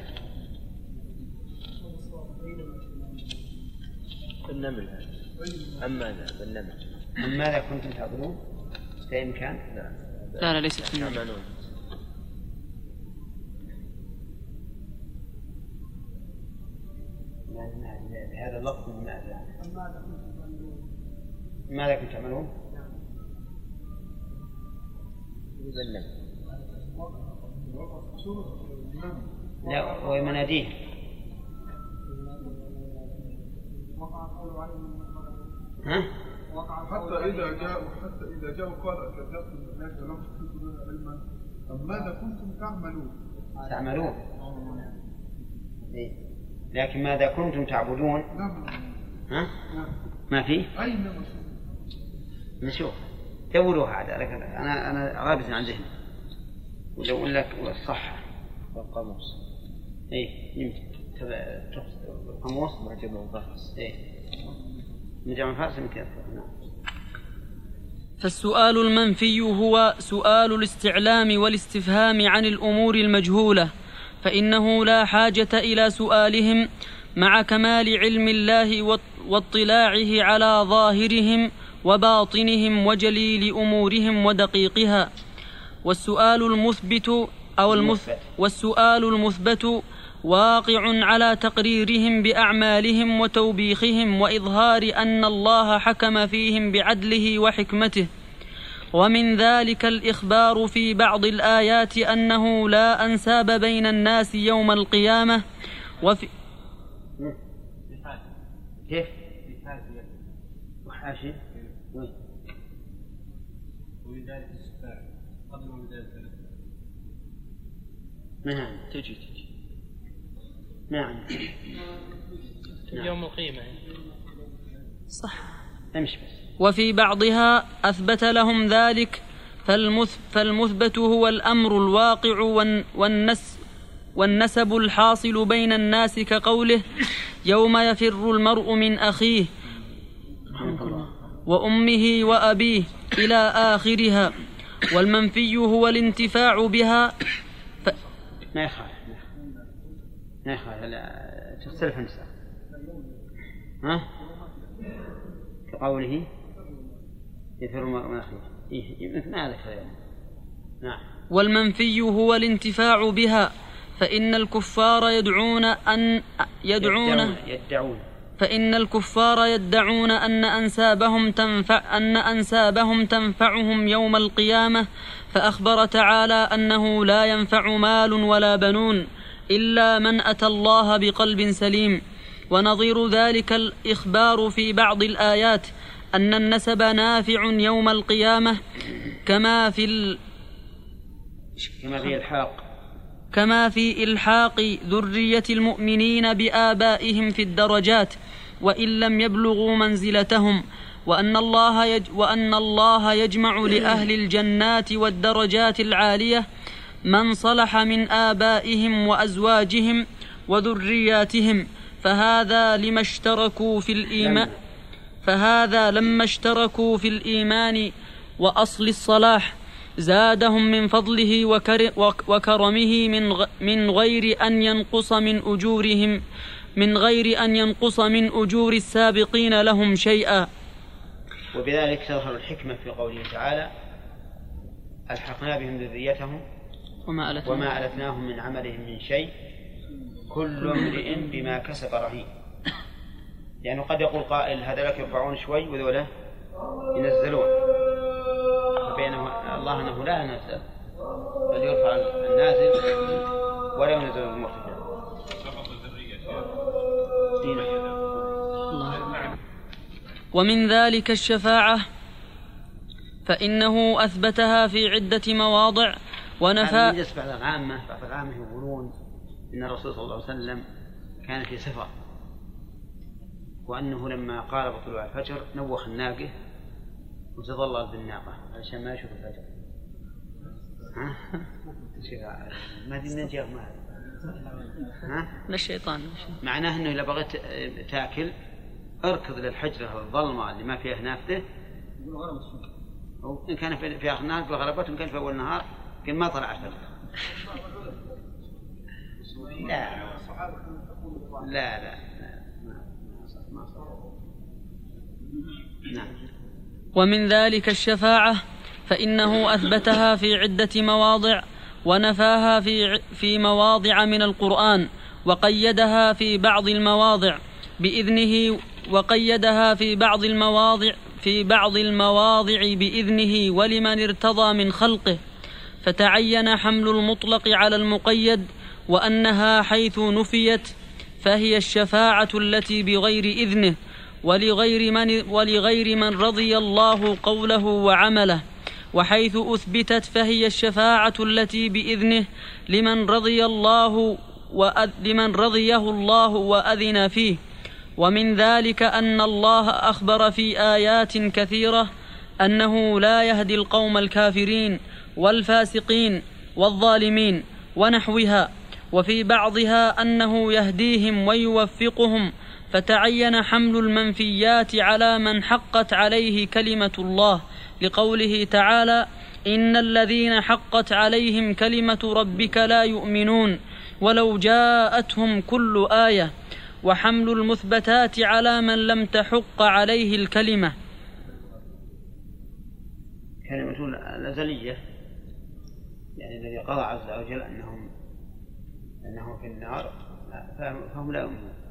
النمل هذا أما لا بالنمل أم ماذا كنتم تعبدون؟ في أي مكان؟ لا لا ليست في النمل. بهذا اللفظ من ماذا؟ ماذا كنتم تعملون؟ بالنمل لا ومناديه ها؟ حتى إذا جاءوا حتى إذا جاءوا قال أكذبتم بالله ولم تحيطوا علما أم ماذا كنتم تعملون؟ تعملون إيه. لكن ماذا كنتم تعبدون نعم ها؟ ما في أين؟ نشوف دوروا هذا. لكن أنا أنا غابز عن ذهني. ولو أقول لك الصح والقاموس اي يمكن. القاموس معجم منفحص اي مجمع فارس يمكن نعم. فالسؤال المنفي هو سؤال الاستعلام والاستفهام عن الأمور المجهولة فإنه لا حاجة إلى سؤالهم مع كمال علم الله واط- واطلاعه على ظاهرهم وباطنهم وجليل أمورهم ودقيقها والسؤال المثبت أو المث المثبت. والسؤال المثبت واقع على تقريرهم بأعمالهم وتوبيخهم وإظهار أن الله حكم فيهم بعدله وحكمته ومن ذلك الإخبار في بعض الآيات أنه لا أنساب بين الناس يوم القيامة وفي كيف وين؟ ولذلك الشفاعة قبل ولذلك نعم. تجي تجي. نعم. يوم القيامة صح. امشي بس. وفي بعضها أثبت لهم ذلك فالمث فالمثبت هو الأمر الواقع والن- والنس والنسب الحاصل بين الناس كقوله يوم يفر المرء من أخيه وأمه وأبيه إلى آخرها والمنفي هو الانتفاع بها ما يخالف ما يخالف لا تختلف النساء ها؟ كقوله يفر المرء من أخيه إيه مثل ما ذكر يعني. نعم والمنفي هو الانتفاع بها فإن الكفار يدعون أن يدعون يدعون, يدعون. فإن الكفار يدعون أن أنسابهم تنفع أن أنسابهم تنفعهم يوم القيامة فأخبر تعالى أنه لا ينفع مال ولا بنون إلا من أتى الله بقلب سليم. ونظير ذلك الإخبار في بعض الآيات أن النسب نافع يوم القيامة كما في ال كما في إلحاق. كما في إلحاق ذرية المؤمنين بآبائهم في الدرجات وإن لم يبلغوا منزلتهم وأن الله يج وأن الله يجمع لأهل الجنات والدرجات العالية من صلح من آبائهم وأزواجهم وذرياتهم فهذا لما اشتركوا في الإيمان فهذا لما اشتركوا في الإيمان وأصل الصلاح. زادهم من فضله وكر وك- وكرمه من من غير أن ينقص من أجورهم من غير أن ينقص من أجور السابقين لهم شيئا. وبذلك تظهر الحكمة في قوله تعالى ألحقنا بهم ذريتهم وما ألتنا وما ألتناهم من عملهم من شيء. كل امرئ بما كسب رهين. يعني قد يقول قائل هذا لك يرفعون شوي وذولا ينزلون فبينه الله أنه لا ينزل بل يرفع النازل ولا ينزل المرتفع. ومن ذلك الشفاعة فإنه أثبتها في عدة مواضع ونفى بالنسبة للعامة بعض العامة يقولون إن الرسول صلى الله عليه وسلم كان في سفر وأنه لما قارب طلوع الفجر نوخ الناقة وتظلل بالناقة علشان ما يشوف الفجر ما أدري من جاء ما ها؟ من الشيطان معناه إنه إذا بغيت تاكل اركض للحجرة الظلمة اللي ما فيها نافذة. أو إن كان في في آخر النهار غلبته إن كان في أول النهار قل ما طلع الفجر لا. لا لا, لا. ما- ما صح- ما صح. نعم. ومن ذلك الشفاعة فإنه أثبتها في عدة مواضع ونفاها في في مواضع من القرآن وقيدها في بعض المواضع بإذنه وقيدها في بعض المواضع في بعض المواضع بإذنه ولمن ارتضى من خلقه. فتعين حمل المطلق على المقيد وأنها حيث نفيت فهي الشفاعة التي بغير إذنه. ولغير من ولغير من رضي الله قوله وعمله وحيث أثبتت فهي الشفاعة التي بإذنه لمن رضي الله وأذ لمن رضيه الله وأذن فيه. ومن ذلك أن الله أخبر في آيات كثيرة أنه لا يهدي القوم الكافرين والفاسقين والظالمين ونحوها وفي بعضها أنه يهديهم ويوفقهم فتعين حمل المنفيات على من حقت عليه كلمة الله لقوله تعالى إن الذين حقت عليهم كلمة ربك لا يؤمنون ولو جاءتهم كل آية. وحمل المثبتات على من لم تحق عليه الكلمة. كلمة الأزلية يعني الذي قضى عز وجل أنهم أنهم في النار فهم لا يؤمنون.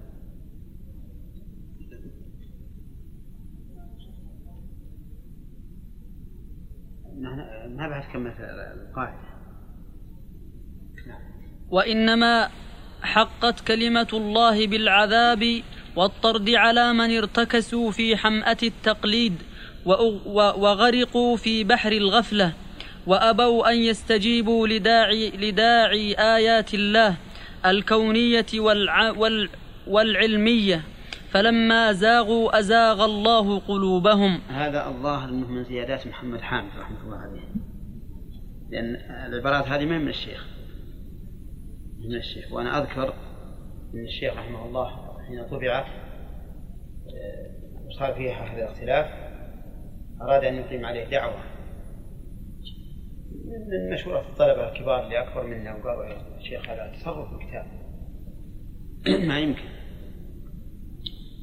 ما كملت القاعدة. نعم. وإنما حقت كلمة الله بالعذاب والطرد على من ارتكسوا في حمأة التقليد وغرقوا في بحر الغفلة وأبوا أن يستجيبوا لداعي, لداعي آيات الله الكونية والع وال والعلمية. فلما زاغوا أزاغ الله قلوبهم. هذا الظاهر أنه من زيادات محمد حامد رحمة الله عليه. لأن العبارات هذه ما من الشيخ. من الشيخ. وأنا أذكر أن الشيخ رحمه الله حين طبعت آه، وصار فيها هذا الاختلاف أراد أن يقيم عليه دعوة. من مشورة الطلبة الكبار اللي أكبر منا وقالوا يا شيخ هذا تصرف الكتاب. ما يمكن.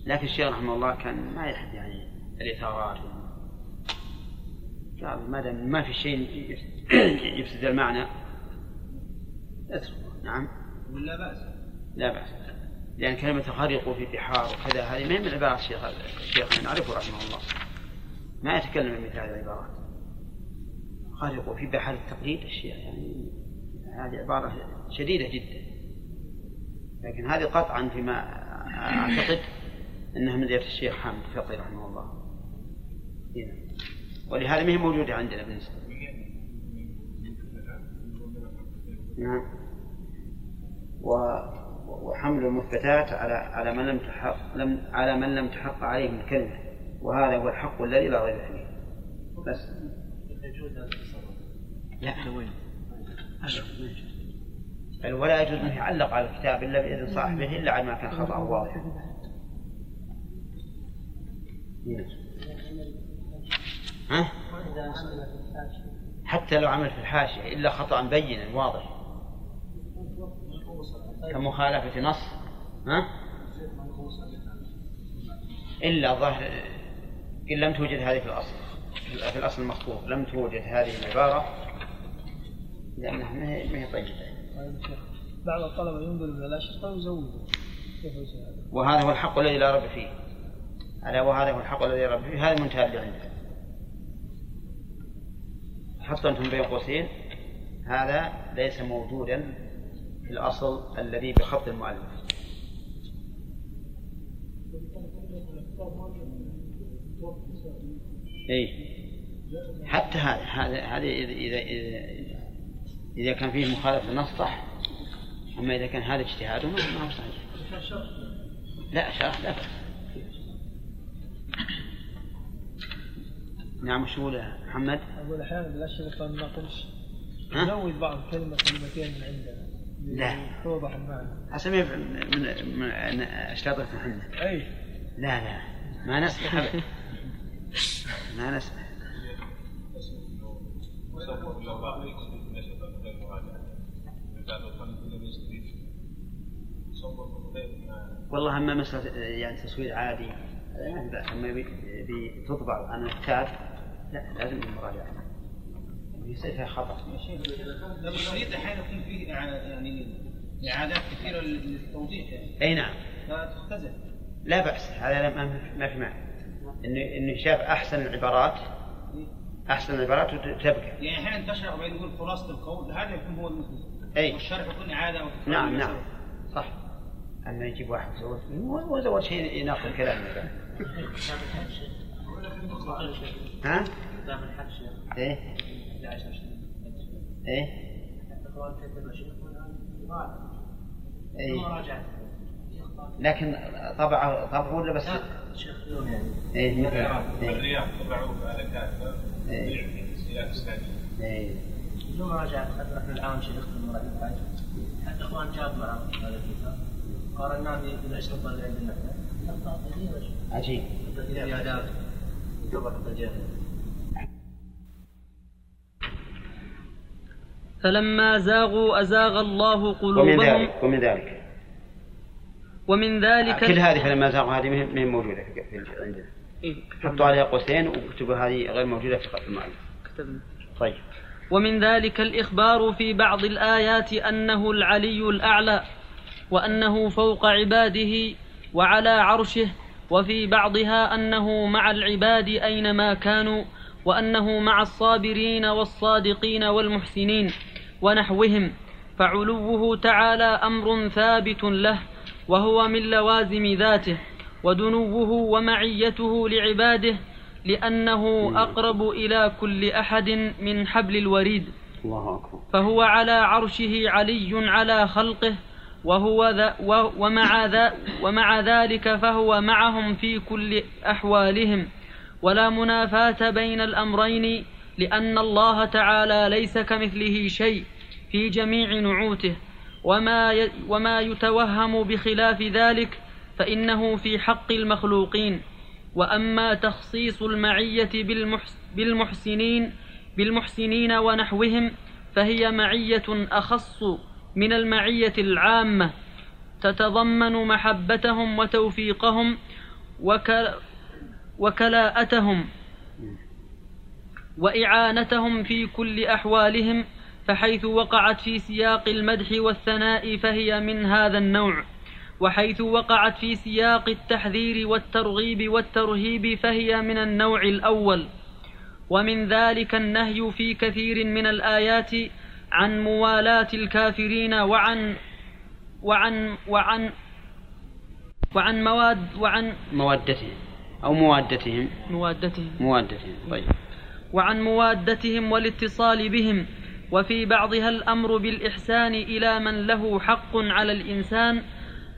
لكن الشيخ رحمه الله كان ما يحب يعني الإثارات. قال ما دام ما في شيء يفسد المعنى اتركه. نعم. ولا بأس. لا بأس. لأن كلمة غرقوا في بحار وكذا هذه ما هي من عبارات الشيخ الشيخ نعرفه رحمه الله. ما يتكلم بمثل هذه العبارات. غرقوا في بحر التقليد الشيخ يعني هذه عبارة شديدة جدا. لكن هذه قطعا فيما أعتقد أنها من زيادة الشيخ حامد الفقي رحمه الله. هنا. ولهذا ما هي موجودة عندنا بالنسبة نعم. و وحمل المثبتات على على من لم تحق لم على من لم تحق عليهم الكلمة. وهذا هو الحق الذي لا ريب فيه. بس. لا. ولا يجوز أن يعلق على الكتاب إلا بإذن صاحبه إلا على ما كان خطأه واضحا. ها؟ حتى لو عمل في الحاشية إلا خطأ بينا واضح كمخالفة نص ها؟ إلا ظاهر إن لم توجد هذه في الأصل في الأصل المخطوط لم توجد هذه العبارة لأنها ما هي طيبة طيب بعض الطلبة ينقل من الأشرطة هذا؟ وهذا هو الحق الذي لا رب فيه ألا وهذا هو الحق الذي رب فيه هذا منتهى اللي حطوا أنتم بين قوسين هذا ليس موجودا في الأصل الذي بخط المؤلف. اي حتى هذا هذا هذا إذا إذا, إذا كان فيه مخالفة للنص صح أما إذا كان هذا اجتهاده ما هو صحيح لا شرح لا بأس. نعم شو محمد؟ أقول أحيانا بالأشرطة ما قلش ها؟ نزود بعض كلمة كلمتين من عندنا. لا. توضح المعنى. أسمي من من أشراط محمد أي. لا لا. ما نسمح أبدا ما نسمح والله أما مسألة يعني تصوير عادي ما في بأس اما لا لازم المراجعه يصير فيها خطأ. الشريط أحيانا يكون فيه إعادة- يعني إعادات كثيرة للتوضيح يعني. أي نعم. فتختزل لا بأس هذا ما ما في معنى إنه إنه شاف أحسن العبارات أحسن العبارات وتبقى. يعني أحيانا تشرح وبعدين يقول خلاصة القول هذا يكون هو المثل. أي. والشرح يكون وتكرار نعم. نعم. صح. أما يجيب واحد يزود مو زود شيء يناقض كلامنا ها؟ كتاب الحج شيخ. إيه. 11 إيه. إيه. لكن طبعه طبعه ولا بس؟ يعني إيه. إيه. الرياض طبعوه على إيه. تسجيلات اسلاميه إيه. بدون مراجعه إحنا العام شيخ حتى الاخوان جاب معهم هذا الكتاب قارناه بالاشرطه اللي عندنا. عجيب. فلما زاغوا أزاغ الله ومن قلوبهم. ذلك ومن ذلك. ومن ذلك كل هذه فلما زاغوا هذه ما هي موجودة في عندنا. إيه، حطوا عليها قوسين واكتبوا هذه غير موجودة في خط المؤلف كتبنا. طيب. ومن ذلك الإخبار في بعض الآيات أنه العلي الأعلى وأنه فوق عباده وعلى عرشه وفي بعضها أنه مع العباد أينما كانوا وأنه مع الصابرين والصادقين والمحسنين ونحوهم فعلوه تعالى أمر ثابت له وهو من لوازم ذاته ودنوه ومعيته لعباده لأنه أقرب إلى كل أحد من حبل الوريد. الله أكبر. فهو على عرشه علي على خلقه وهو ذا ومع ذا ومع ذلك فهو معهم في كل أحوالهم. ولا منافاة بين الأمرين لأن الله تعالى ليس كمثله شيء في جميع نعوته. وما وما يتوهم بخلاف ذلك فإنه في حق المخلوقين. وأما تخصيص المعية بالمحس بالمحسنين بالمحسنين ونحوهم فهي معية أخص من المعية العامة تتضمن محبتهم وتوفيقهم وك وكلاءتهم وإعانتهم في كل أحوالهم فحيث وقعت في سياق المدح والثناء فهي من هذا النوع. وحيث وقعت في سياق التحذير والترغيب والترهيب فهي من النوع الأول. ومن ذلك النهي في كثير من الآيات عن موالاة الكافرين وعن وعن وعن وعن مواد وعن مودتهم أو موادتهم موادتهم موادتهم طيب. وعن موادتهم والاتصال بهم. وفي بعضها الأمر بالإحسان إلى من له حق على الإنسان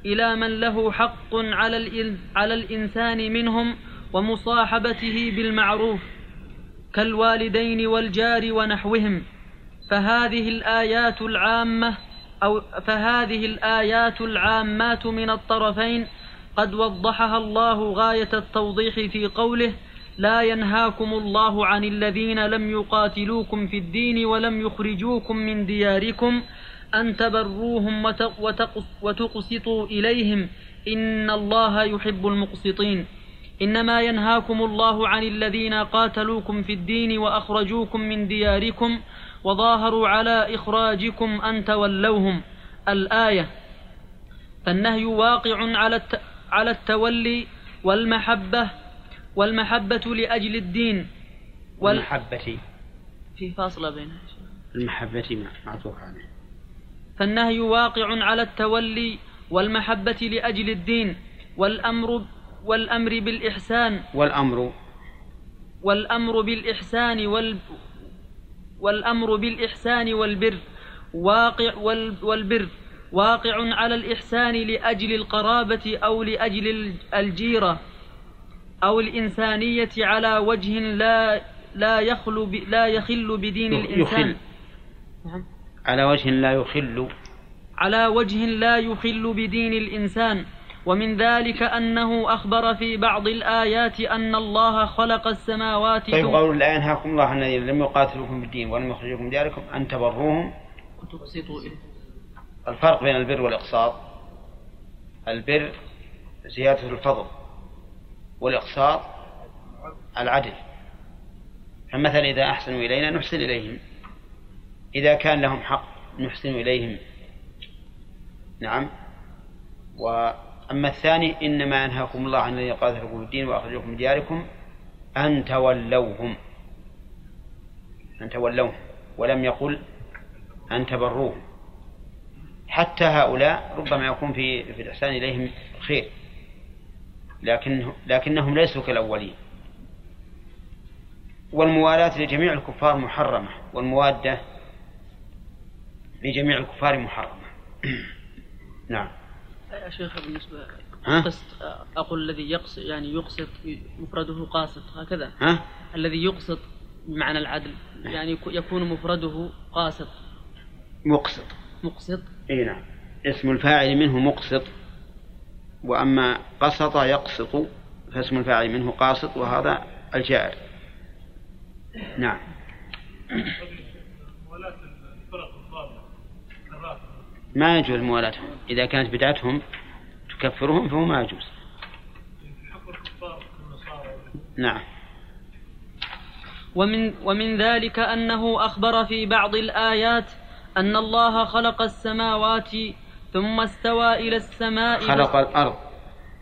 إلى من له حق على على الإنسان منهم ومصاحبته بالمعروف كالوالدين والجار ونحوهم. فهذه الآيات العامة أو فهذه الآيات العامات من الطرفين قد وضحها الله غاية التوضيح في قوله لا ينهاكم الله عن الذين لم يقاتلوكم في الدين ولم يخرجوكم من دياركم أن تبروهم وت- وتقس- وتقسطوا إليهم إن الله يحب المقسطين إنما ينهاكم الله عن الذين قاتلوكم في الدين وأخرجوكم من دياركم وظاهروا على إخراجكم أن تولوهم. الآية فالنهي واقع على. على التولي والمحبة والمحبة لأجل الدين. وال... المحبة. في فاصلة بينها المحبة معطوف عليه. فالنهي واقع على التولي والمحبة لأجل الدين. والأمر والأمر بالإحسان. والأمر. والأمر بالإحسان وال والأمر بالإحسان والبر. واقع وال والبر. واقع على الإحسان لأجل القرابة أو لأجل ال- الجيرة أو الإنسانية على وجه لا لا يخلو ب لا يخل بدين الإنسان. يخل. نعم. على وجه لا يخل. على وجه لا يخل بدين الإنسان. ومن ذلك أنه أخبر في بعض الآيات أن الله خلق السماوات طيب قول لا ينهاكم الله عن الذين لم يقاتلوكم في الدين ولم يخرجوكم من دياركم أن تبروهم. وتقسطوا الفرق بين البر والإقساط. البر زيادة الفضل والإقساط العدل. فمثلا إذا أحسنوا إلينا نحسن إليهم. إذا كان لهم حق نحسن إليهم. نعم. وأما الثاني إنما أنهاكم الله عن الذين قاتلوكم في الدين وأخرجوكم من دياركم أن تولوهم. أن تولوهم. ولم يقل أن تبروهم. حتى هؤلاء ربما يكون في في الإحسان إليهم خير لكن لكنهم ليسوا كالأولين. والموالاة لجميع الكفار محرمة. والموادة لجميع الكفار محرمة. نعم. يا شيخ بالنسبة ها؟ قسط أقول الذي يقسط يعني يقسط مفرده قاسط هكذا. ها؟ الذي يقسط بمعنى العدل يعني يكو- يكون مفرده قاسط. مقسط. مقسط؟ إي نعم. اسم الفاعل منه مقسط وأما قسط يقسط فاسم الفاعل منه قاسط وهذا الجائر. نعم. ما يجوز موالاتهم إذا كانت بدعتهم تكفرهم فهو ما يجوز. نعم. ومن ومن ذلك أنه أخبر في بعض الآيات أن الله خلق السماوات ثم استوى إلى السماء خلق الأرض.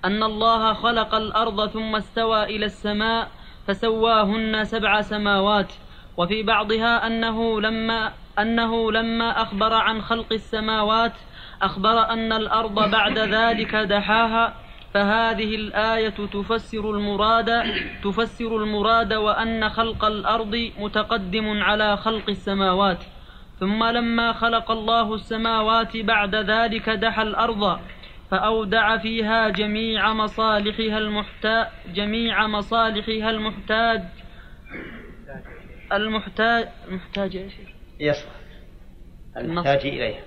أن الله خلق الأرض ثم استوى إلى السماء فسواهن سبع سماوات. وفي بعضها أنه لما أنه لما أخبر عن خلق السماوات أخبر أن الأرض بعد ذلك دحاها فهذه الآية تفسر المراد تفسر المراد وأن خلق الأرض متقدم على خلق السماوات ثم لما خلق الله السماوات بعد ذلك دحى الأرض فأودع فيها جميع مصالحها المحتاج جميع مصالحها المحتاج المحتاج محتاج إيش؟ يصلح. المحتاج اليها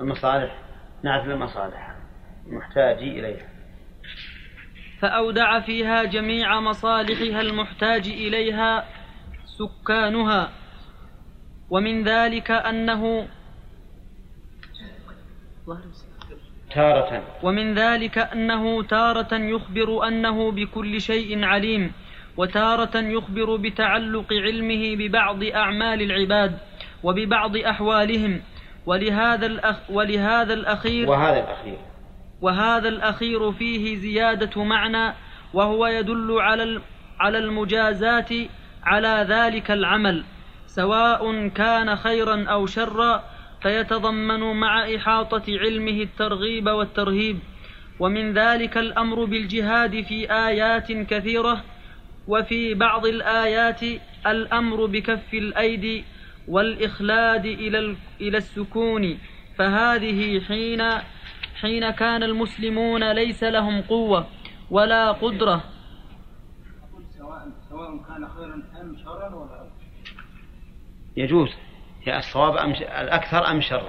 المصالح نعرف المصالح المحتاج اليها فأودع فيها جميع مصالحها المحتاج إليها سكانها. ومن ذلك أنه تارة. ومن ذلك أنه تارة يخبر أنه بكل شيء عليم وتارة يخبر بتعلق علمه ببعض أعمال العباد. وببعض أحوالهم. ولهذا الأخ ولهذا الأخير وهذا الأخير. وهذا الأخير فيه زيادة معنى وهو يدل على على المجازات على ذلك العمل. سواء كان خيرا أو شرا فيتضمن مع إحاطة علمه الترغيب والترهيب. ومن ذلك الأمر بالجهاد في آيات كثيرة وفي بعض الآيات الأمر بكف الأيدي والإخلاد إلى إلى السكون فهذه حين حين كان المسلمون ليس لهم قوة ولا قدرة. أقول سواء سواء كان خيرا أم شرا ولا يجوز. يا الصواب أم ش... الأكثر أم شر؟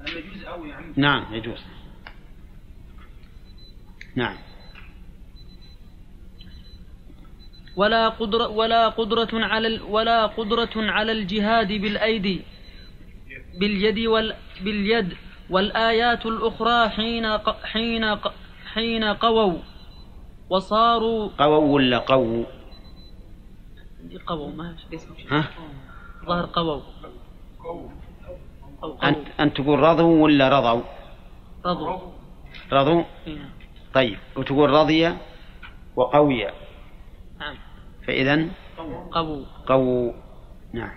هل يجوز أو يعني نعم يجوز. نعم. ولا قدرة ولا قدرة على ولا قدرة على الجهاد بالأيدي باليد وال باليد والآيات الأخرى حين ق- حين ق- حين قووا وصاروا قووا ولا قووا؟ قووا ما ها؟ ظهر قووا. أو أنت, قووا أنت تقول رضوا ولا رضوا؟ رضوا. رضوا؟ إي نعم. طيب وتقول رضي وقوي. فإذا قووا قووا نعم.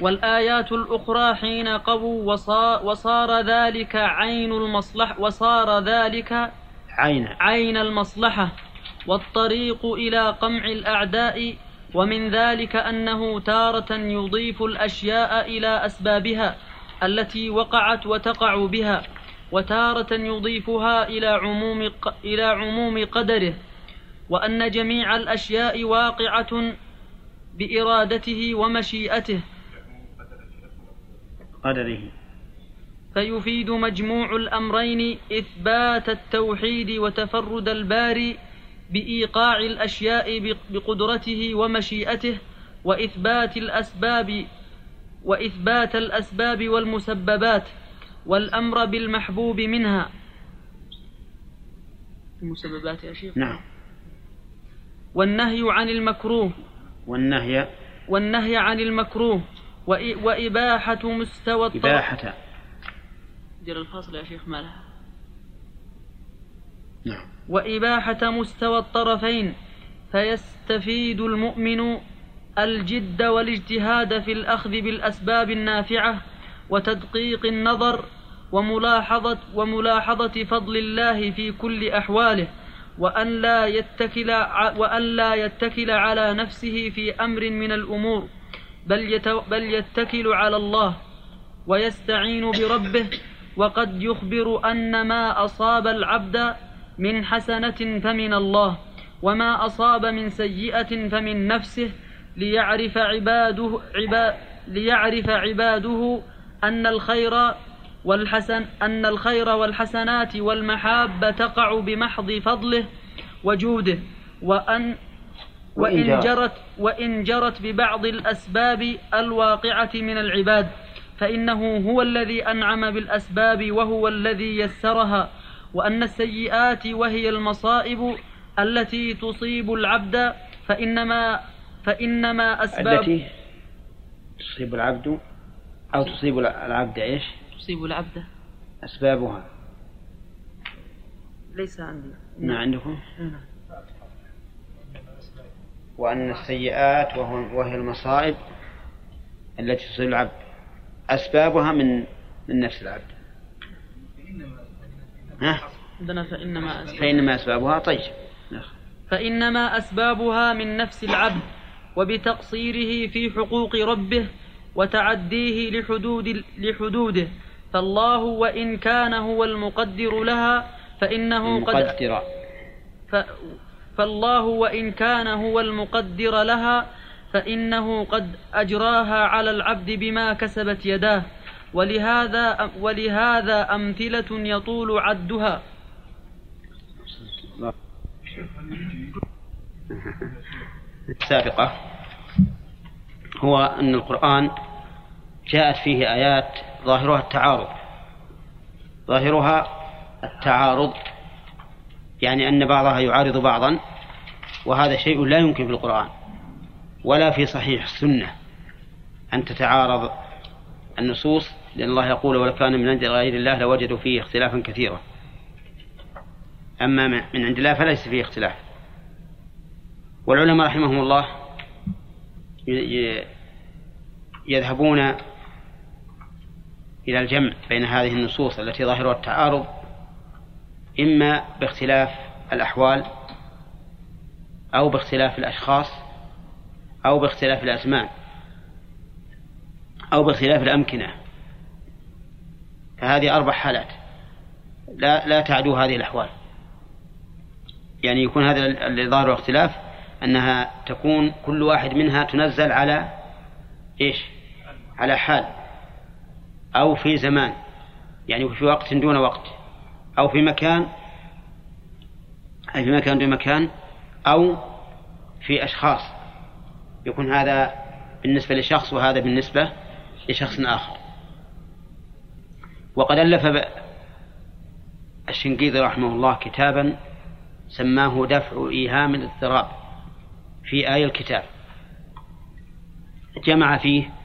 والآيات الأخرى حين قووا وصار, وصار ذلك عين المصلحة وصار ذلك عين. عين المصلحة والطريق إلى قمع الأعداء ومن ذلك أنه تارة يضيف الأشياء إلى أسبابها التي وقعت وتقع بها وتارة يضيفها إلى عموم إلى عموم قدره. وأن جميع الأشياء واقعة بإرادته ومشيئته. قدره. فيفيد مجموع الأمرين إثبات التوحيد وتفرد الباري بإيقاع الأشياء بق- بقدرته ومشيئته وإثبات الأسباب وإثبات الأسباب والمسببات والأمر بالمحبوب منها. المسببات يا شيخ؟ نعم. والنهي عن المكروه. والنهي. والنهي عن المكروه. وإ- وإباحة مستوى الطرف إباحة. دير الفاصل يا شيخ مالها. نعم. وإباحة مستوى الطرفين. فيستفيد المؤمن الجد والاجتهاد في الأخذ بالأسباب النافعة وتدقيق النظر وملاحظة وملاحظة فضل الله في كل أحواله. وأن لا يتكل وأن لا يتكل على نفسه في أمر من الأمور بل بل يتكل على الله ويستعين بربه وقد يخبر أن ما أصاب العبد من حسنة فمن الله وما أصاب من سيئة فمن نفسه ليعرف عباده عبا ليعرف عباده أن الخير والحسن أن الخير والحسنات والمحاب تقع بمحض فضله وجوده وأن وإن. جرت وإن جرت ببعض الأسباب الواقعة من العباد فإنه هو الذي أنعم بالأسباب وهو الذي يسرها وأن السيئات وهي المصائب التي تصيب العبد فإنما فإنما أسباب التي تصيب العبد أو تصيب العبد إيش تصيب العبد؟ أسبابها. ليس عندي. ما عندكم؟ نعم. وأن السيئات وهو وهي المصائب التي تصيب العبد. أسبابها من من نفس العبد. ها؟ عندنا فإنما فإنما أسبابها طيب. فإنما أسبابها من نفس العبد وبتقصيره في حقوق ربه وتعديه لحدود لحدوده. فالله وإن كان هو المقدر لها فإنه قد مقدرة ف فالله وإن كان هو المقدر لها فإنه قد أجراها على العبد بما كسبت يداه. ولهذا ولهذا أمثلة يطول عدها. السابقة هو أن القرآن جاءت فيه آيات ظاهرها التعارض. ظاهرها التعارض يعني أن بعضها يعارض بعضا وهذا شيء لا يمكن في القرآن ولا في صحيح السنة أن تتعارض النصوص لأن الله يقول ولو كان من عند غير الله لوجدوا فيه اختلافا كثيرا. أما من عند الله فليس فيه اختلاف. والعلماء رحمهم الله يذهبون إلى الجمع بين هذه النصوص التي ظاهرها التعارض إما باختلاف الأحوال أو باختلاف الأشخاص أو باختلاف الأزمان أو باختلاف الأمكنة. فهذه أربع حالات. لا لا تعدو هذه الأحوال. يعني يكون هذا اللي ظاهره اختلاف أنها تكون كل واحد منها تنزل على إيش؟ على حال. أو في زمان يعني في وقت دون وقت أو في مكان أي في مكان دون مكان أو في أشخاص. يكون هذا بالنسبة لشخص وهذا بالنسبة لشخص آخر. وقد ألف الشنقيطي رحمه الله كتابا سماه دفع إيهام الاضطراب في آي الكتاب. جمع فيه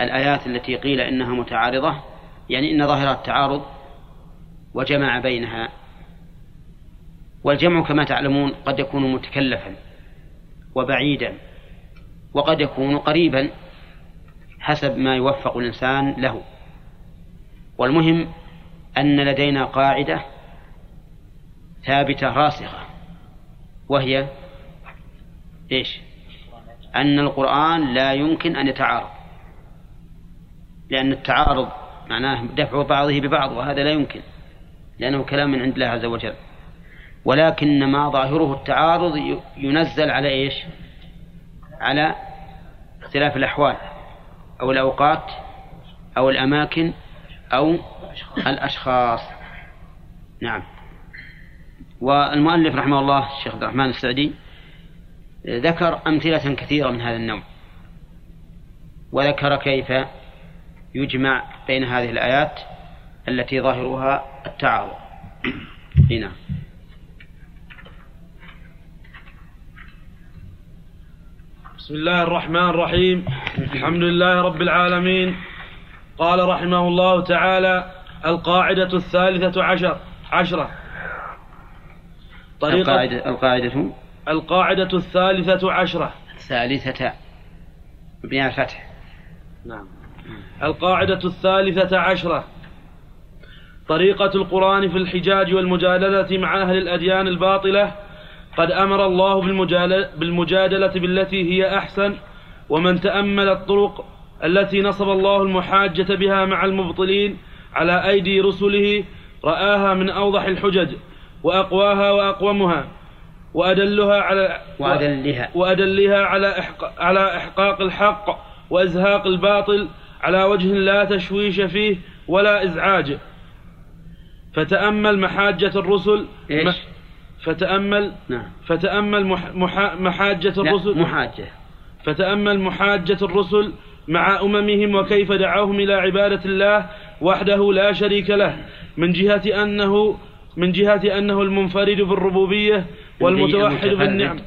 الآيات التي قيل إنها متعارضة يعني إن ظاهرها التعارض وجمع بينها. والجمع كما تعلمون قد يكون متكلفا وبعيدا وقد يكون قريبا حسب ما يوفق الإنسان له. والمهم أن لدينا قاعدة ثابتة راسخة وهي إيش؟ أن القرآن لا يمكن أن يتعارض. لأن التعارض معناه دفع بعضه ببعض وهذا لا يمكن لأنه كلام من عند الله عز وجل. ولكن ما ظاهره التعارض ينزل على إيش؟ على اختلاف الأحوال أو الأوقات أو الأماكن أو الأشخاص. نعم. والمؤلف رحمه الله الشيخ عبد الرحمن السعدي ذكر أمثلة كثيرة من هذا النوع. وذكر كيف يجمع بين هذه الآيات التي ظاهرها التعارض. هنا. بسم الله الرحمن الرحيم. الحمد لله رب العالمين. قال رحمه الله تعالى القاعدة الثالثة عشر عشرة. طريقة القاعدة, القاعدة القاعدة الثالثة عشرة. الثالثة. مبنية على الفتح. نعم. القاعدة الثالثة عشرة. طريقة القرآن في الحجاج والمجادلة مع أهل الأديان الباطلة. قد أمر الله بالمجادلة بالتي هي أحسن ومن تأمل الطرق التي نصب الله المحاجة بها مع المبطلين على أيدي رسله رآها من أوضح الحجج وأقواها وأقومها وأدلها على وأدلها. وأدلها على إحق على إحقاق الحق وإزهاق الباطل على وجه لا تشويش فيه ولا إزعاج. فتأمل محاجة الرسل إيش؟ فتأمل نعم. فتأمل مح محا محاجة الرسل. محاجة. فتأمل محاجة الرسل مع أممهم وكيف دعوهم إلى عبادة الله وحده لا شريك له من جهة أنه من جهة أنه المنفرد بالربوبية والمتوحد بالنعم.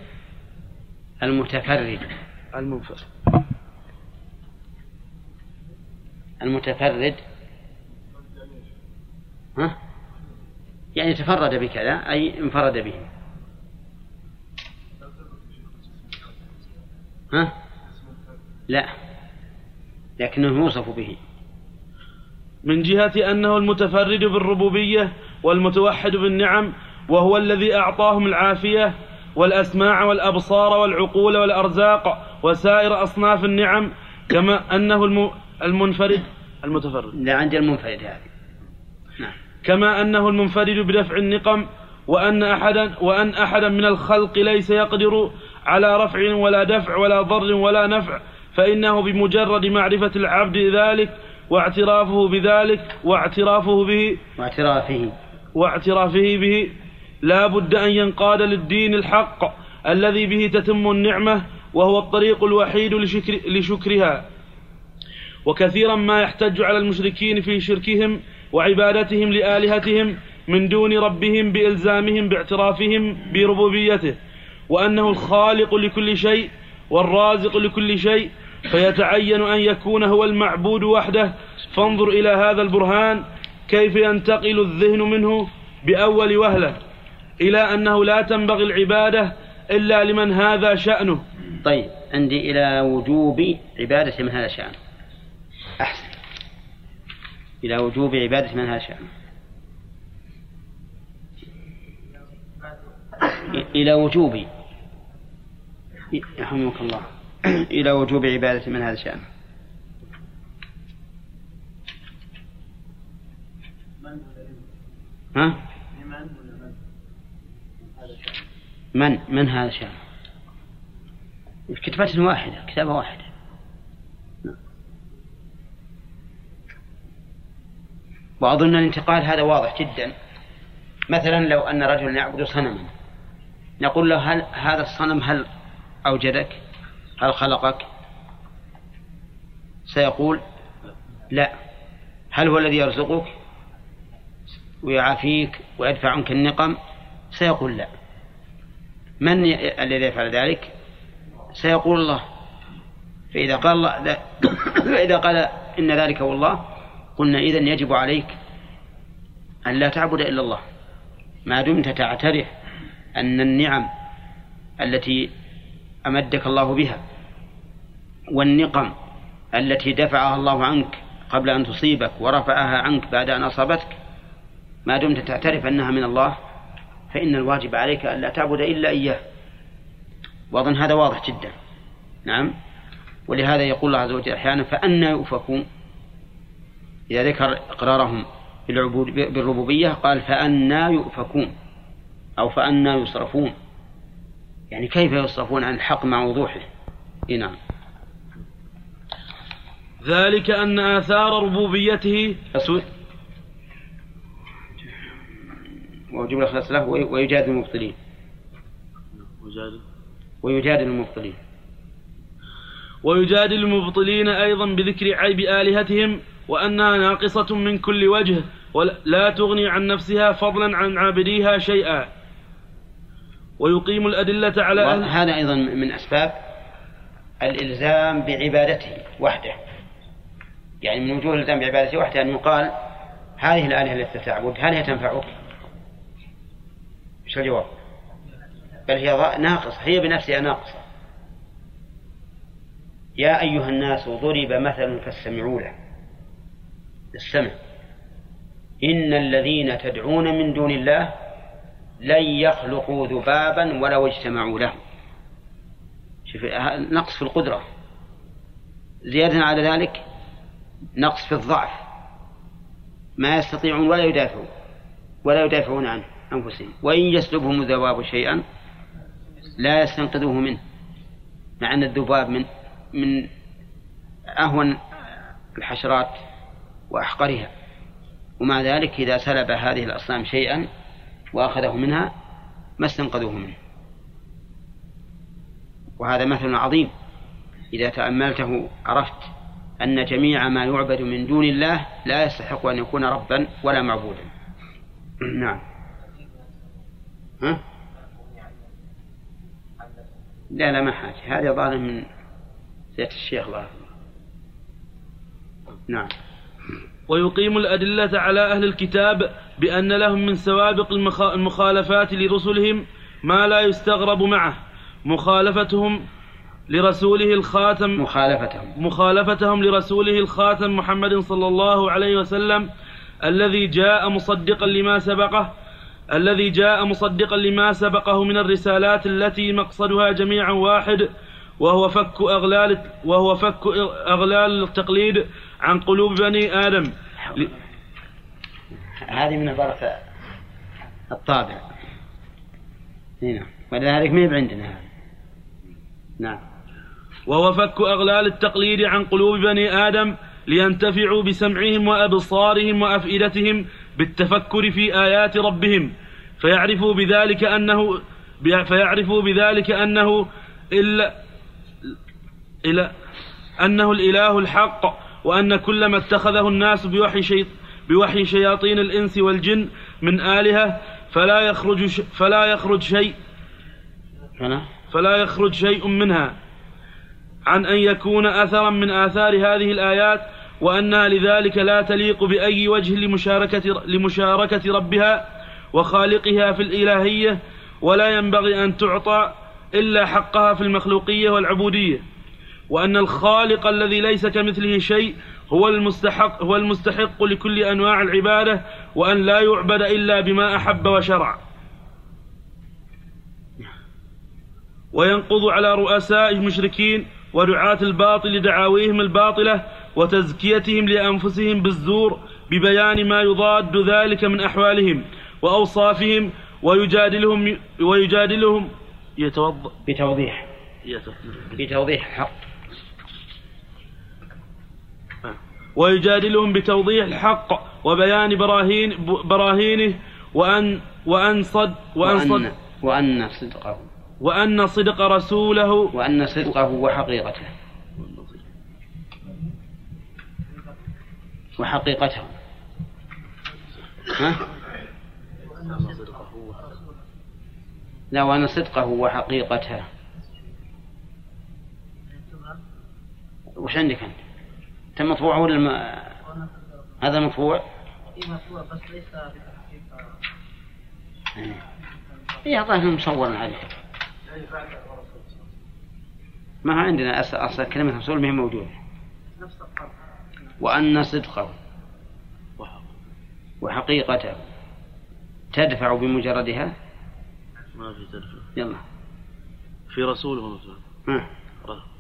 المتفرد. المنفرد. المتفرد ها؟ يعني تفرد بكذا أي انفرد به ها؟ لا لكنه يوصف به من جهة أنه المتفرد بالربوبية والمتوحد بالنعم وهو الذي أعطاهم العافية والأسماع والأبصار والعقول والأرزاق وسائر أصناف النعم كما أنه المنفرد المتفرد. لا عندي المنفرد هذه. نعم. كما أنه المنفرد بدفع النقم وأن أحدا وأن أحدا من الخلق ليس يقدر على رفع ولا دفع ولا ضر ولا نفع فإنه بمجرد معرفة العبد ذلك واعترافه بذلك واعترافه به واعترافه. واعترافه به لا بد أن ينقاد للدين الحق الذي به تتم النعمة وهو الطريق الوحيد لشكر لشكرها. وكثيرا ما يحتج على المشركين في شركهم وعبادتهم لآلهتهم من دون ربهم بإلزامهم باعترافهم بربوبيته وأنه الخالق لكل شيء والرازق لكل شيء فيتعين أن يكون هو المعبود وحده. فانظر إلى هذا البرهان كيف ينتقل الذهن منه بأول وهلة إلى أنه لا تنبغي العبادة إلا لمن هذا شأنه. طيب عندي إلى وجوب عبادة من هذا شأنه أحسن. إلى وجوب عبادة من هذا شأنه إلى وجوب. يرحمك الله. إلى وجوب عبادة من هذا الشأن ها؟ من؟ من هذا الشأن كتابة واحدة كتابة واحدة. وأظن الانتقال هذا واضح جدا. مثلا لو أن رجلا يعبد صنما نقول له هل هذا الصنم هل أوجدك؟ هل خلقك؟ سيقول لا. هل هو الذي يرزقك ويعافيك ويدفع عنك النقم؟ سيقول لا. من الذي يفعل ذلك؟ سيقول الله. فإذا قال الله فإذا قال إن ذلك هو الله قلنا إذن يجب عليك أن لا تعبد إلا الله. ما دمت تعترف أن النعم التي أمدك الله بها والنقم التي دفعها الله عنك قبل أن تصيبك ورفعها عنك بعد أن أصابتك ما دمت تعترف أنها من الله فإن الواجب عليك أن لا تعبد إلا إياه. وأظن هذا واضح جدا. نعم. ولهذا يقول الله عز وجل أحيانا فأنا يؤفكون. إذا ذكر إقرارهم بالربوبية قال فأنا يؤفكون أو فأنا يصرفون. يعني كيف يصرفون عن الحق مع وضوحه؟ إيه نعم. ذلك أن آثار ربوبيته أسود. وجملة خلاص له ويجادل المبطلين. ويجادل المبطلين. ويجادل المبطلين أيضا بذكر عيب آلهتهم وأنها ناقصة من كل وجه ولا تغني عن نفسها فضلا عن عابديها شيئا ويقيم الأدلة على هذا أيضا من أسباب الإلزام بعبادته وحده يعني من وجوه الإلزام بعبادته وحده أن يقال هذه الآلهة التي تعبد هل هي تنفعك؟ إيش الجواب؟ بل هي ناقصة هي بنفسها ناقصة يا أيها الناس ضرب مثل فاستمعوا له السمع. إن الذين تدعون من دون الله لن يخلقوا ذبابا ولو اجتمعوا له شوف نقص في القدرة. زيادة على ذلك نقص في الضعف. ما يستطيعون ولا يدافعون ولا يدافعون عن أنفسهم. وإن يسلبهم الذباب شيئا لا يستنقذوه منه. مع أن الذباب من من أهون الحشرات. وأحقرها. ومع ذلك إذا سلب هذه الأصنام شيئا وأخذه منها ما استنقذوه منه. وهذا مثل عظيم. إذا تأملته عرفت أن جميع ما يعبد من دون الله لا يستحق أن يكون ربا ولا معبودا. نعم. ها؟ لا لا ما حاجة. هذا ظاهر من زيت الشيخ الله نعم. ويقيم الأدلة على أهل الكتاب بأن لهم من سوابق المخالفات لرسلهم ما لا يستغرب معه مخالفتهم لرسوله الخاتم مخالفتهم. مخالفتهم لرسوله الخاتم محمد صلى الله عليه وسلم الذي جاء مصدقا لما سبقه الذي جاء مصدقا لما سبقه من الرسالات التي مقصدها جميعا واحد وهو فك أغلال وهو فك أغلال التقليد عن قلوب بني آدم. هذه من بركة الطابع. هنا ولذلك ما عندنا هذا نعم. وهو فك أغلال التقليد عن قلوب بني آدم لينتفعوا بسمعهم وأبصارهم وأفئدتهم بالتفكر في آيات ربهم. فيعرفوا بذلك أنه فيعرفوا بذلك أنه إلا إلى أنه الإله الحق. وأن كل ما اتخذه الناس بوحي, شي بوحي شياطين الإنس والجن من آلهة فلا يخرج ش فلا يخرج شيء فلا يخرج شيء منها عن أن يكون أثرا من آثار هذه الآيات وأنها لذلك لا تليق بأي وجه لمشاركة, لمشاركة ربها وخالقها في الإلهية ولا ينبغي أن تعطى إلا حقها في المخلوقية والعبودية. وأن الخالق الذي ليس كمثله شيء هو المستحق هو المستحق لكل أنواع العبادة وأن لا يعبد إلا بما أحب وشرع. وينقض على رؤساء المشركين ودعاة الباطل دعاويهم الباطلة وتزكيتهم لأنفسهم بالزور ببيان ما يضاد ذلك من أحوالهم وأوصافهم ويجادلهم ويجادلهم يتوضأ بتوضيح. بتوضيح الحق ويجادلهم بتوضيح الحق وبيان براهين براهينه وأن وأن صد وأن صد وأن صدقه. وأن صدق رسوله. وأن صدقه وحقيقته. وحقيقته. ها؟ لا وأن صدقه وحقيقته. وش عندك أنت؟ أنت مطبوع ولا الم... هذا مطبوع؟ في مطبوع بس ليس بتحقيق. إيه ظاهر مصورا عليه ما عندنا؟ أصل كلمة رسول ما هي موجودة. نفس القرض وأن صدقه. وحقيقته. تدفع بمجردها؟ ما في تدفع. يلا. في رسوله مثلا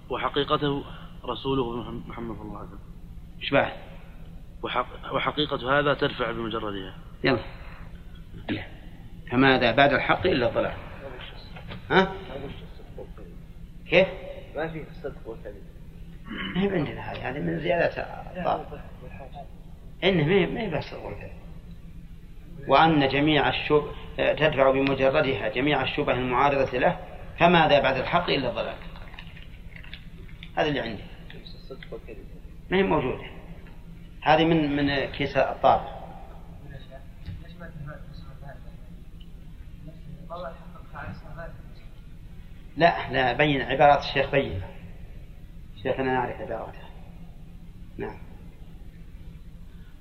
وحقيقته رسوله محمد صلى الله عليه وسلم. إيش بعد؟ وحق وحقيقة هذا تدفع بمجردها. يلا. فماذا بعد الحق إلا الضلال؟ ها؟ كيف؟ ما في الصدق والكذب ما هي عندنا هذه هذه من زيادة الضابط إنه ما هي ما هي بس الغرفة وأن جميع الشب تدفع بمجردها جميع الشبه المعارضة له فماذا بعد الحق إلا الضلال؟ هذا اللي عندي. الصدق والكذب ما هي موجودة. هذه من من كيس الذات لا لا بين عبارات الشيخ بين. شيخنا نعرف عباراته. نعم.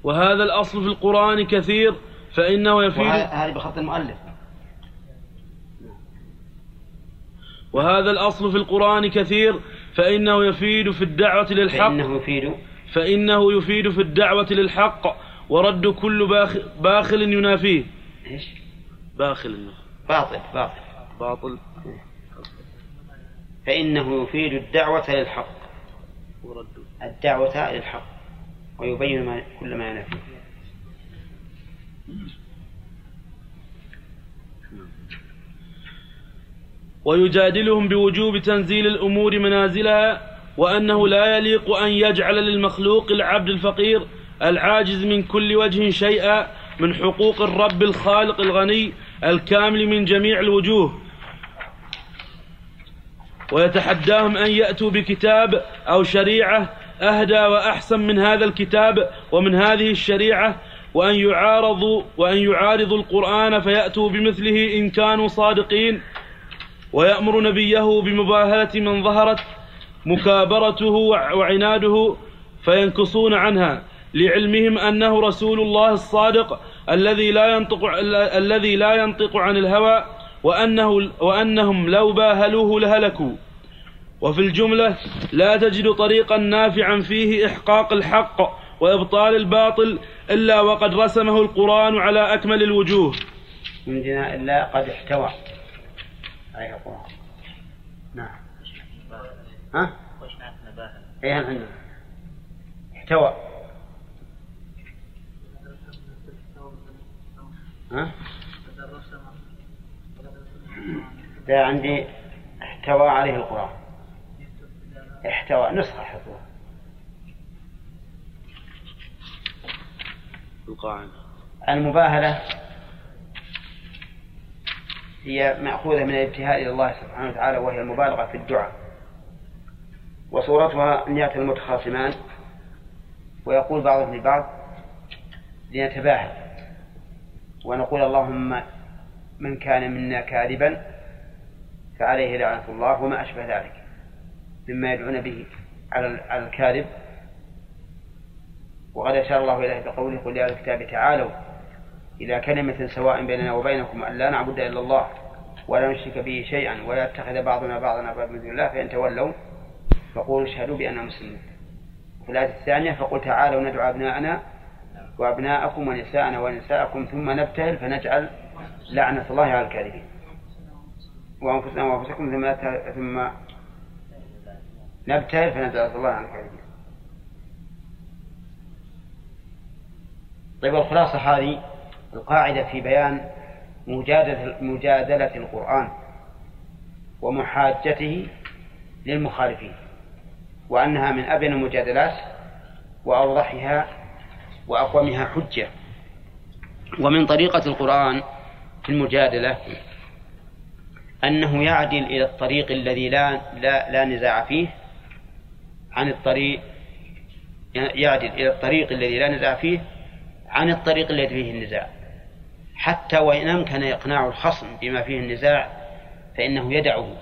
وهذا الأصل في القرآن كثير فإنه يفيد وهذه بخط المؤلف. وهذا الأصل في القرآن كثير فإنه يفيد في الدعوة للحق. فإنه يفيد. فإنه يفيد في الدعوة للحق ورد كل باخ باخل ينافيه. إيش؟ باخل باطل باطل. باطل. فإنه يفيد الدعوة للحق. ورد. الدعوة للحق. ويبين ما كل ما ينافيه. ويجادلهم بوجوب تنزيل الأمور منازلها وأنه لا يليق أن يجعل للمخلوق العبد الفقير العاجز من كل وجه شيئا من حقوق الرب الخالق الغني الكامل من جميع الوجوه. ويتحداهم أن يأتوا بكتاب أو شريعة أهدى وأحسن من هذا الكتاب ومن هذه الشريعة وأن يعارضوا وأن يعارضوا القرآن فيأتوا بمثله إن كانوا صادقين. ويأمر نبيه بمباهلة من ظهرت مكابرته وعناده فينكصون عنها لعلمهم أنه رسول الله الصادق الذي لا ينطق الذي لا ينطق عن الهوى وأنه وأنهم لو باهلوه لهلكوا. وفي الجملة لا تجد طريقا نافعا فيه إحقاق الحق وإبطال الباطل إلا وقد رسمه القرآن على أكمل الوجوه. عندنا إلا قد احتوى. أي القرآن نعم. ها؟ إيه عندنا احتوى. ها؟ ده عندي احتوى عليه القرآن. احتوى نسخة حفظه القاعدة. المباهلة. هي مأخوذة من الابتهال إلى الله سبحانه وتعالى وهي المبالغة في الدعاء. وصورتها أن يأتي المتخاصمان. ويقول بعضهم لبعض لنتباهى. ونقول اللهم من كان منا كاذبا فعليه لعنة الله وما أشبه ذلك. مما يدعون به على الكاذب. وقد أشار الله إليه بقوله قل يا الكتاب تعالوا إلى كلمة سواء بيننا وبينكم أن لا نعبد إلا الله ولا نشرك به شيئا ولا يتخذ بعضنا بعضا أربابا من دون الله فإن تولوا فقولوا اشهدوا بأننا مسلمون. وفي الآية الثانية فقل تعالوا ندعو أبناءنا وأبناءكم ونساءنا ونساءكم ثم نبتهل فنجعل لعنة الله على الكاذبين. وأنفسنا وأنفسكم ثم ثم نبتهل فنجعل الله على الكاذبين. طيب الخلاصة هذه القاعدة في بيان مجادلة القرآن ومحاجته للمخالفين وأنها من أبين المجادلات وأوضحها وأقومها حجة. ومن طريقة القرآن في المجادلة أنه يعدل إلى الطريق الذي لا لا لا نزاع فيه عن الطريق يعدل إلى الطريق الذي لا نزاع فيه عن الطريق الذي فيه النزاع. حتى وإن أمكن إقناع الخصم بما فيه النزاع فإنه يدعه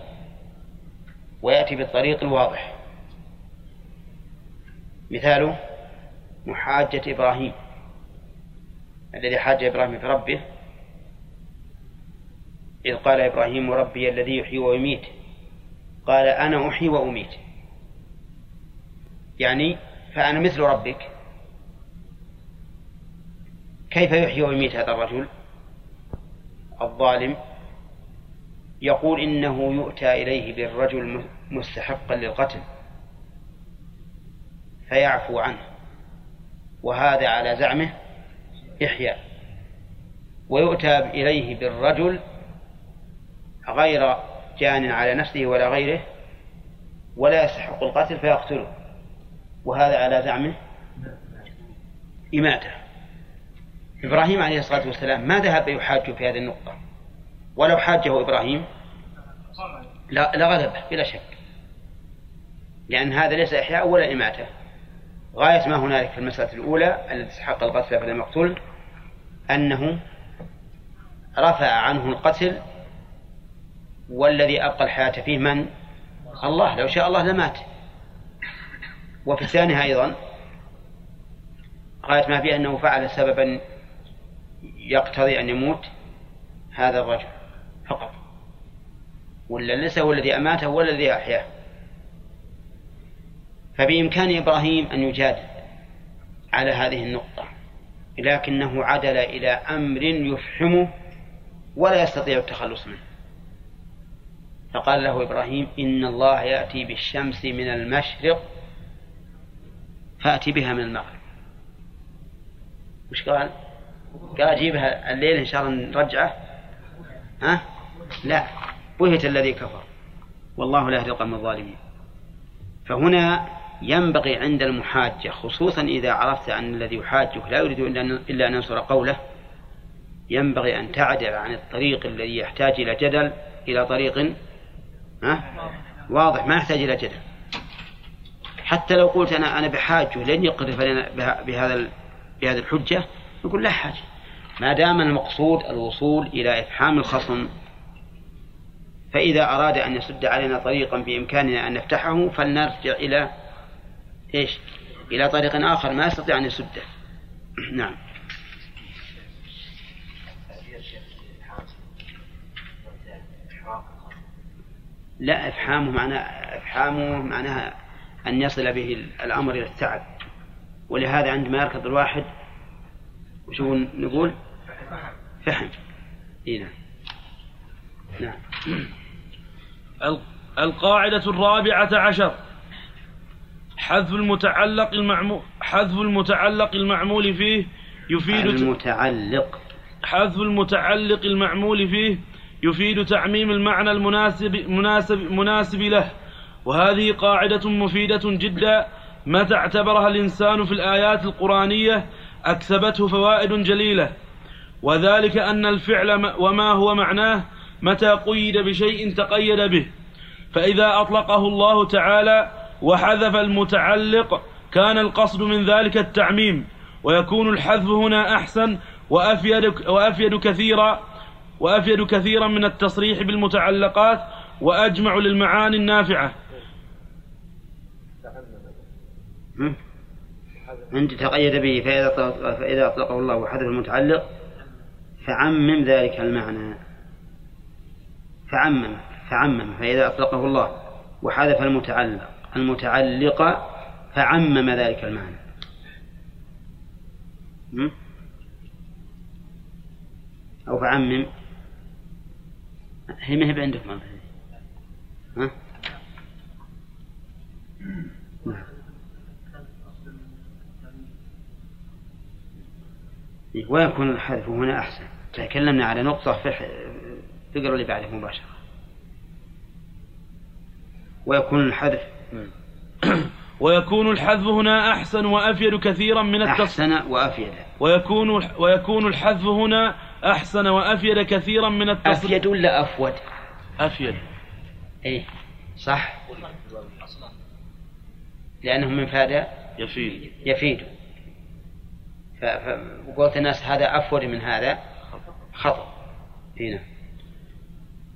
ويأتي بالطريق الواضح. مثاله محاجة إبراهيم الذي حاج إبراهيم في ربه إذ قال إبراهيم ربي الذي يحيي ويميت قال أنا أحيي وأميت. يعني فأنا مثل ربك كيف يحيي ويميت هذا الرجل؟ الظالم يقول إنه يؤتى إليه بالرجل مستحقا للقتل فيعفو عنه وهذا على زعمه إحياء. ويؤتى إليه بالرجل غير جان على نفسه ولا غيره ولا يستحق القتل فيقتله وهذا على زعمه إماتة. إبراهيم عليه الصلاة والسلام ما ذهب يحاج في هذه النقطة؟ ولو حاجة إبراهيم؟ لغلبه بلا شك. لأن هذا ليس إحياء ولا إماتة. غاية ما هنالك في المسألة الأولى التي استحق القتل فلم يقتل أنه رفع عنه القتل والذي أبقى الحياة فيه من؟ الله. لو شاء الله لمات. وفي الثانية أيضا غاية ما فيه أنه فعل سببا يقتضي أن يموت هذا الرجل فقط. ولا ليس هو الذي أماته ولا الذي أحياه. فبإمكان إبراهيم أن يجادل على هذه النقطة لكنه عدل إلى أمر يفحمه ولا يستطيع التخلص منه. فقال له إبراهيم إن الله يأتي بالشمس من المشرق فأتي بها من المغرب. وش قال؟ قال أجيبها الليل إن شاء الله نرجعه. ها؟ لا. بهت الذي كفر. والله لا يهدي القوم الظالمين. فهنا ينبغي عند المحاجة خصوصا إذا عرفت أن الذي يحاجك لا يريد إلا أن ينصر قوله ينبغي أن تعدل عن الطريق الذي يحتاج إلى جدل إلى طريق ها؟ واضح ما يحتاج إلى جدل. حتى لو قلت أنا أنا بحاجه لن يقر بهذا بهذه الحجة يقول لا حاجة. ما دام المقصود الوصول إلى إفحام الخصم فإذا أراد أن يسد علينا طريقا بإمكاننا أن نفتحه فلنرجع إلى إيش؟ إلى طريق آخر ما يستطيع أن يسده. نعم. لا إفحامه معناه إفحامه معناها أن يصل به الأمر إلى التعب. ولهذا عندما يركض الواحد وشو نقول؟ فهم إيه نعم. نعم. القاعدة الرابعة عشر. حذف المتعلق المعمول حذف المتعلق المعمول فيه يفيد المتعلق. حذف المتعلق المعمول فيه يفيد تعميم المعنى المناسب مناسب مناسب له. وهذه قاعدة مفيدة جدا متى اعتبرها الإنسان في الآيات القرآنية أكسبته فوائد جليلة. وذلك أن الفعل وما هو معناه متى قيد بشيء تقيد به. فإذا أطلقه الله تعالى وحذف المتعلق كان القصد من ذلك التعميم. ويكون الحذف هنا أحسن وأفيد, وأفيد كثيرا وأفيد كثيرا من التصريح بالمتعلقات وأجمع للمعاني النافعة. أنت تقيد به فإذا فإذا أطلقه الله وحذف المتعلق فعمم ذلك المعنى. فعمم فعمم فإذا أطلقه الله وحذف المتعلق المتعلق فعمم ذلك المعنى. أو فعمم. هي ما هي عندكم ها؟ ويكون الحذف هنا أحسن. تكلمنا على نقطة في تقرأ اللي بعده مباشرة. ويكون الحذف. ويكون الحذف هنا أحسن وأفيد كثيرا من التصريح أحسن وأفيد. ويكون ويكون الحذف هنا أحسن وأفيد كثيرا من التصريح أفيد ولا أفود؟ أفيد. إيه صح. لأنه من فاد يفيد. يفيد. فقلت الناس هذا أفود من هذا. خطأ. هنا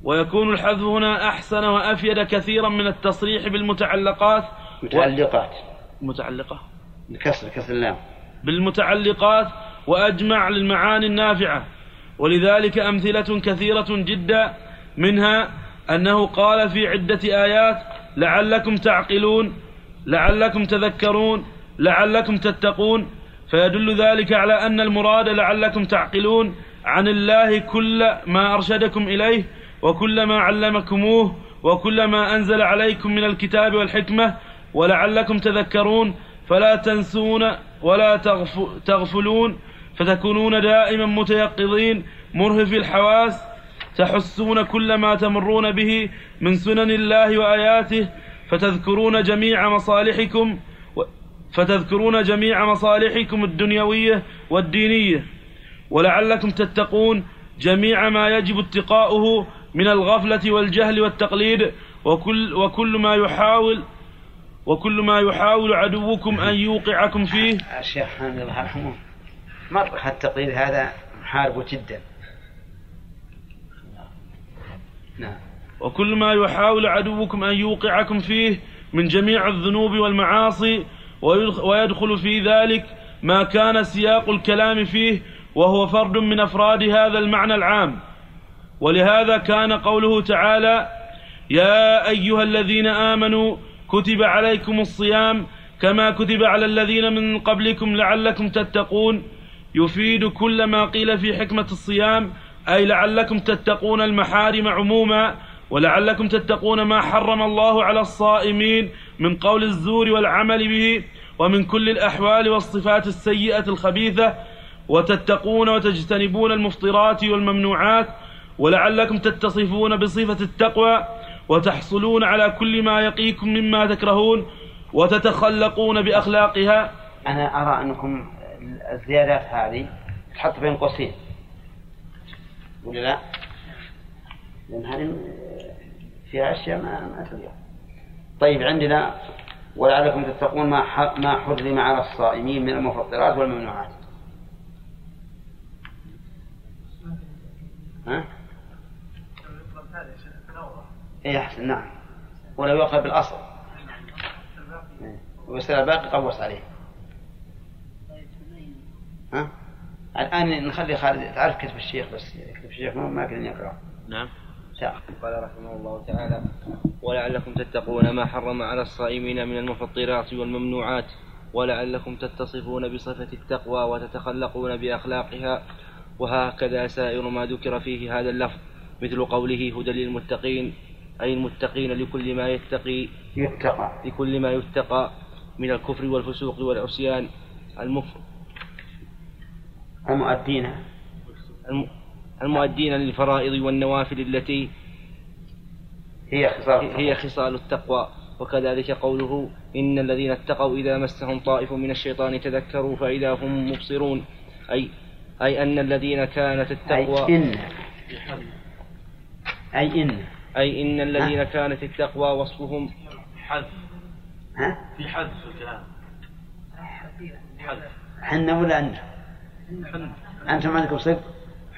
ويكون الحذف هنا أحسن وأفيد كثيرا من التصريح بالمتعلقات. متعلقات. متعلقة. بكسر كسر اللام. بالمتعلقات وأجمع للمعاني النافعة. ولذلك أمثلة كثيرة جدا منها أنه قال في عدة آيات لعلكم تعقلون لعلكم تذكرون لعلكم تتقون. فيدل ذلك على أن المراد لعلكم تعقلون عن الله كل ما أرشدكم إليه وكل ما علمكموه وكل ما أنزل عليكم من الكتاب والحكمة ولعلكم تذكرون فلا تنسون ولا تغفلون فتكونون دائما متيقظين مرهفي الحواس تحسون كل ما تمرون به من سنن الله وآياته فتذكرون جميع مصالحكم فتذكرون جميع مصالحكم الدنيوية والدينية. ولعلكم تتقون جميع ما يجب اتقاؤه من الغفلة والجهل والتقليد وكل, وكل ما يحاول وكل ما يحاول عدوكم أن يوقعكم فيه. الشيخ حامد الله يرحمه مر التقليد هذا محارب جدا. نعم. وكل ما يحاول عدوكم أن يوقعكم فيه من جميع الذنوب والمعاصي ويدخل في ذلك ما كان سياق الكلام فيه وهو فرد من أفراد هذا المعنى العام. ولهذا كان قوله تعالى يا أيها الذين آمنوا كتب عليكم الصيام كما كتب على الذين من قبلكم لعلكم تتقون. يفيد كل ما قيل في حكمة الصيام أي لعلكم تتقون المحارم عموما ولعلكم تتقون ما حرم الله على الصائمين من قول الزور والعمل به ومن كل الأحوال والصفات السيئة الخبيثة وتتقون وتجتنبون المفطرات والممنوعات ولعلكم تتصفون بصفة التقوى وتحصلون على كل ما يقيكم مما تكرهون وتتخلقون بأخلاقها أنا أرى أنكم الزيادات هذه تحط بين قوسين ولا لا؟ لأن هذه فيها أشياء ما ما تليق طيب عندنا ولعلكم تتقون ما ما حرم على الصائمين من المفطرات والممنوعات. ها؟ اي أحسن نعم. ولو يؤخذ بالأصل. ويصير الباقي قوس عليه. ها؟ الآن نخلي خالد تعرف كتب الشيخ بس كتب الشيخ ما كان يقرا نعم. قال رحمه الله تعالى ولعلكم تتقون ما حرم على الصائمين من المفطرات والممنوعات ولعلكم تتصفون بصفة التقوى وتتخلقون بأخلاقها وهكذا سائر ما ذكر فيه هذا اللفظ مثل قوله هدى للمتقين أي المتقين لكل ما يتقي يتقى. لكل ما يتقى من الكفر والفسوق والعصيان المف المؤدين. المؤدين للفرائض والنوافل التي هي خصال هي خصال التقوى وكذلك قوله إن الذين اتقوا إذا مسهم طائف من الشيطان تذكروا فإذا هم مبصرون أي أي أن الذين كانت التقوى أي إن أي إن أي إن الذين ها؟ كانت التقوى وصفهم حذف ها؟ في حذف الكلام حذف حنا ولا أنت؟ أنتم عندكم صدق؟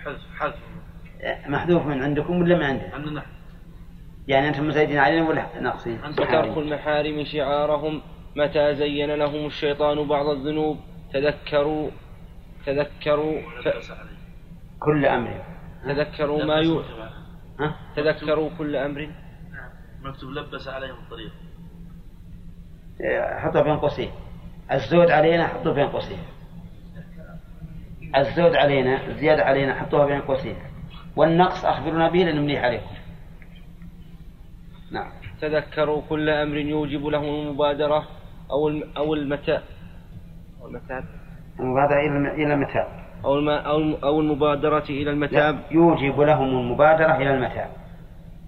حذف حذف محذوف من عندكم ولا من عندنا؟ عندنا. يعني أنتم مزيدين علينا ولا ناقصين؟ وترك المحارم شعارهم متى زين لهم الشيطان بعض الذنوب. تذكروا تذكروا ف... كل أمر. تذكروا ما يو... ها؟ تذكروا كل أمر. مكتوب لبس عليهم الطريق حطه بين قوسين. الزود علينا حطه بين قوسين. الزود علينا الزيادة علينا حطوها بين قوسين. والنقص أخبرنا به لأنه مليح عليكم. نعم. تذكروا كل أمر يوجب له المبادرة أو أو المتاع. أو المتاع. المبادرة إلى المتاع. أو الم... أو أو المبادرة إلى المتاب يوجب لهم المبادرة إلى المتاب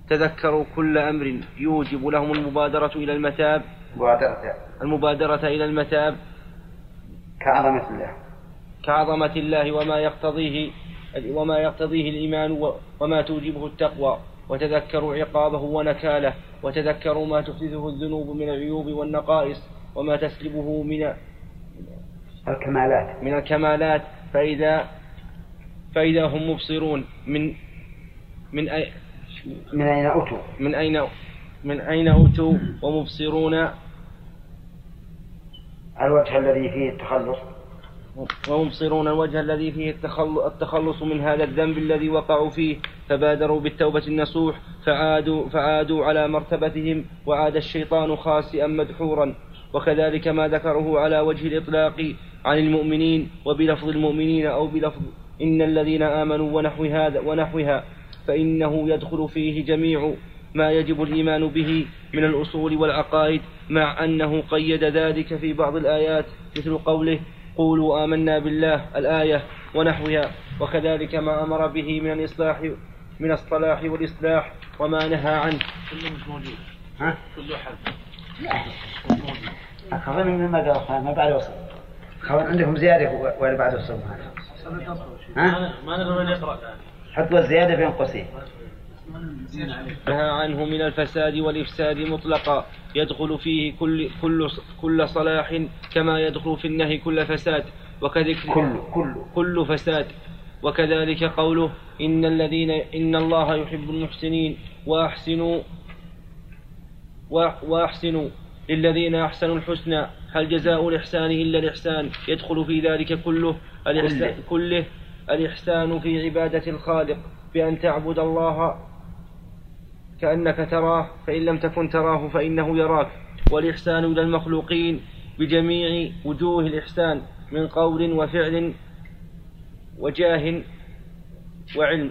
تذكروا كل أمر يوجب لهم المبادرة إلى المتاب مبادرة. المبادرة إلى المتاب كعظمة الله. كعظمة الله وما يقتضيه وما يقتضيه الإيمان وما توجبه التقوى وتذكروا عقابه ونكاله وتذكروا ما تحدثه الذنوب من العيوب والنقائص وما تسلبه من الكمالات. من الكمالات. فإذا فإذا هم مبصرون من من أي من أين أتوا من أين من أين أتوا ومبصرون. الوجه الذي فيه التخلص. ومبصرون الوجه الذي فيه التخلص من هذا الذنب الذي وقعوا فيه. فبادروا بالتوبة النصوح فعادوا, فعادوا على مرتبتهم وعاد الشيطان خاسئا مدحورا. وكذلك ما ذكره على وجه الإطلاق عن المؤمنين وبلفظ المؤمنين أو بلفظ إن الذين آمنوا ونحو هذا ونحوها فإنه يدخل فيه جميع ما يجب الإيمان به من الأصول والعقائد مع أنه قيد ذلك في بعض الآيات مثل قوله قولوا آمنا بالله الآية ونحوها وكذلك ما أمر به من الإصلاح من الصلاح والإصلاح وما نهى عنه. كله مش موجود ها؟ كله حل أخذنا من ما قال؟ ما بعد وصل. خبر عندكم زيادة ولا بعد وصل؟ ها؟ ما نقدر الآن حطوا الزيادة بين قوسين. نهى عنه من الفساد والإفساد مطلقا. يدخل فيه كل كل كل صلاح كما يدخل في النهي كل فساد. وكذكر كل كل كل فساد. وكذلك قوله إن الذين إن الله يحب المحسنين. وأحسنوا وأحسنوا للذين أحسنوا الحسنى. هل جزاء الإحسان إلا الإحسان؟ يدخل في ذلك كله الإحسان كله الإحسان في عبادة الخالق. بأن تعبد الله كأنك تراه فإن لم تكن تراه فإنه يراك. والإحسان إلى المخلوقين بجميع وجوه الإحسان من قول وفعل وجاه وعلم.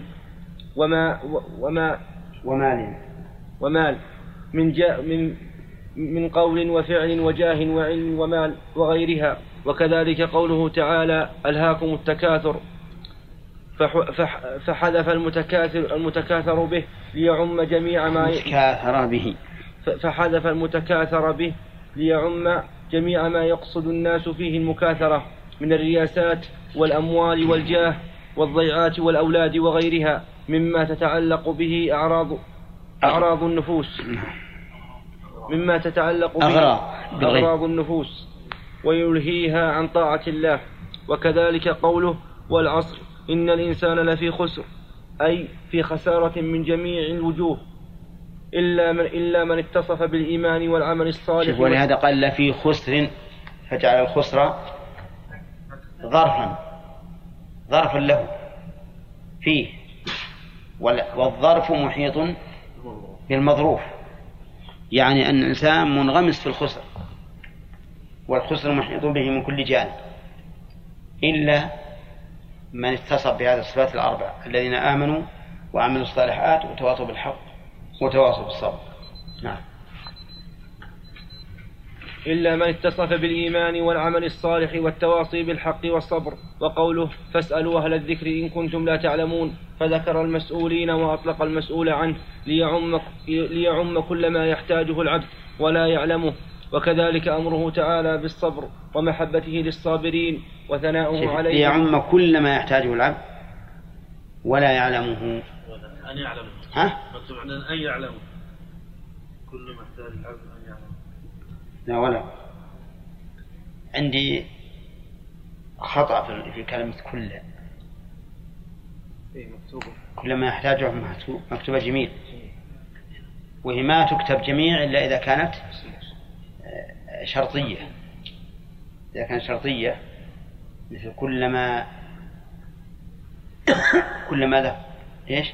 وما وما ومال. ومال. من جاء من من قول وفعل وجاه وعلم ومال وغيرها. وكذلك قوله تعالى ألهاكم التكاثر. فحذف المتكاثر المتكاثر به ليعم جميع ما المتكاثر به. فحذف المتكاثر به ليعم جميع ما يقصد الناس فيه المكاثرة من الرياسات والأموال والجاه والضيعات والأولاد وغيرها مما تتعلق به أعراض أعراض النفوس. مما تتعلق به أغراض النفوس. ويلهيها عن طاعة الله. وكذلك قوله والعصر إن الإنسان لفي خسر أي في خسارة من جميع الوجوه إلا من إلا من اتصف بالإيمان والعمل الصالح. ولهذا قال لفي خسر فجعل الخسر ظرفا ظرفا له فيه والظرف محيط بالمظروف. يعني أن الإنسان منغمس في الخسر والخسر محيط به من كل جانب إلا من اتصف بهذه الصفات الأربع الذين آمنوا وعملوا الصالحات وتواصوا بالحق وتواصوا بالصبر. نعم. إلا من اتصف بالإيمان والعمل الصالح والتواصي بالحق والصبر وقوله فاسألوا أهل الذكر إن كنتم لا تعلمون فذكر المسؤولين وأطلق المسؤول عنه ليعم, ليعم كل ما يحتاجه العبد ولا يعلمه وكذلك أمره تعالى بالصبر ومحبته للصابرين وثناؤه عليه ليعم كل ما يحتاجه العبد ولا يعلمه. أن يعلمه. ها؟ مكتوب عندنا أن يعلمه. كل ما يحتاج العبد أن يعلمه. لا ولا. عندي خطأ في كلمة كل كل ما يحتاجه مكتوبة جميل. وهي ما تكتب جميع إلا إذا كانت شرطية. إذا كانت شرطية مثل كلما كلما ذا إيش؟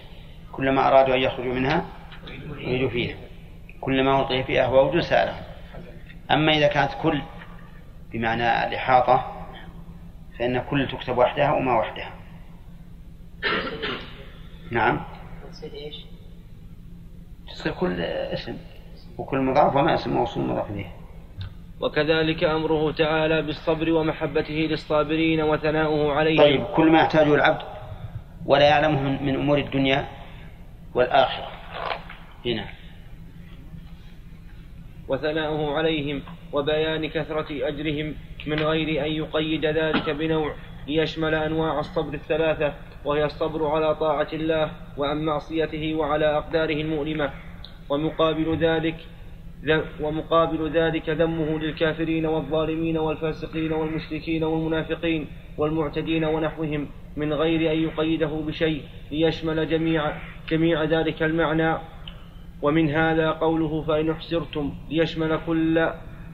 كلما أرادوا أن يخرجوا منها يريدوا فيها. كلما ألقي فيها ووجد سألهم. أما إذا كانت كل بمعنى الإحاطة فإن كل تكتب وحدها وما وحدها. نعم؟ تصير كل اسم وكل مضاف وما اسم موصول مضاف إليه. وكذلك أمره تعالى بالصبر ومحبته للصابرين وثناؤه عليهم. طيب كل ما يحتاجه العبد ولا يعلمه من أمور الدنيا والآخرة. هنا. وثناؤه عليهم وبيان كثرة أجرهم من غير أن يقيد ذلك بنوع ليشمل أنواع الصبر الثلاثة وهي الصبر على طاعة الله وعن معصيته وعلى أقداره المؤلمة. ومقابل ذلك ومقابل ذلك ذمه للكافرين والظالمين والفاسقين والمشركين والمنافقين والمعتدين ونحوهم من غير أن يقيده بشيء ليشمل جميع جميع ذلك المعنى. ومن هذا قوله فإن احسرتم ليشمل كل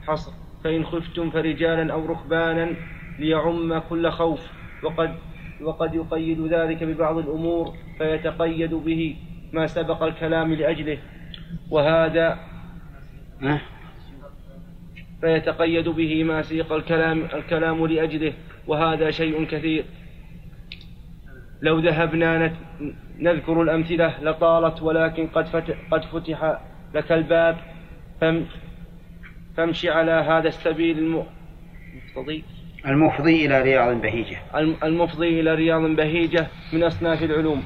حصر فإن خفتم فرجالا أو ركبانا ليعم كل خوف. وقد وقد يقيد ذلك ببعض الأمور فيتقيد به ما سبق الكلام لأجله. وهذا فيتقيد به ما سيق الكلام الكلام لأجله وهذا شيء كثير. لو ذهبنا نذكر الأمثلة لطالت ولكن قد فتح, قد فتح لك الباب فم فامشي على هذا السبيل المفضي. المفضي إلى رياض بهيجة. المفضي إلى رياض بهيجة من أصناف العلوم.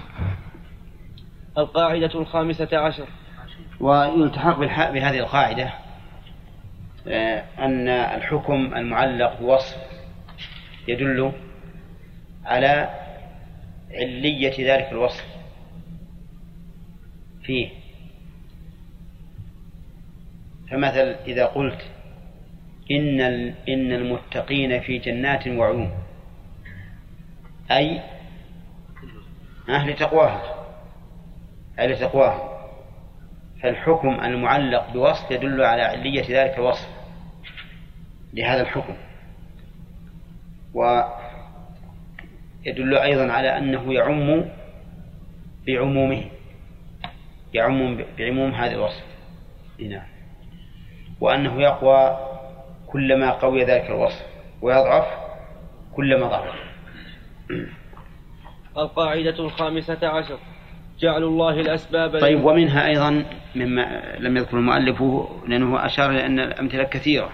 القاعدة الخامسة عشر. ويلتحق بهذه القاعدة آه، أن الحكم المعلق بوصف يدل على علية ذلك الوصف فيه. فمثل إذا قلت إن إن المتقين في جنات وعيون أي أهل تقواهم أهل تقواهم فالحكم المعلق بوصف يدل على علية ذلك الوصف لهذا الحكم. ويدل أيضا على أنه يعم بعمومه يعم بعموم هذا الوصف. نعم وأنه يقوى كلما قوي ذلك الوصف ويضعف كلما ضعف. القاعدة الخامسة عشر جعل الله الأسباب طيب ومنها أيضا مما لم يذكر المؤلف لأنه أشار إلى أن الأمثلة كثيرة.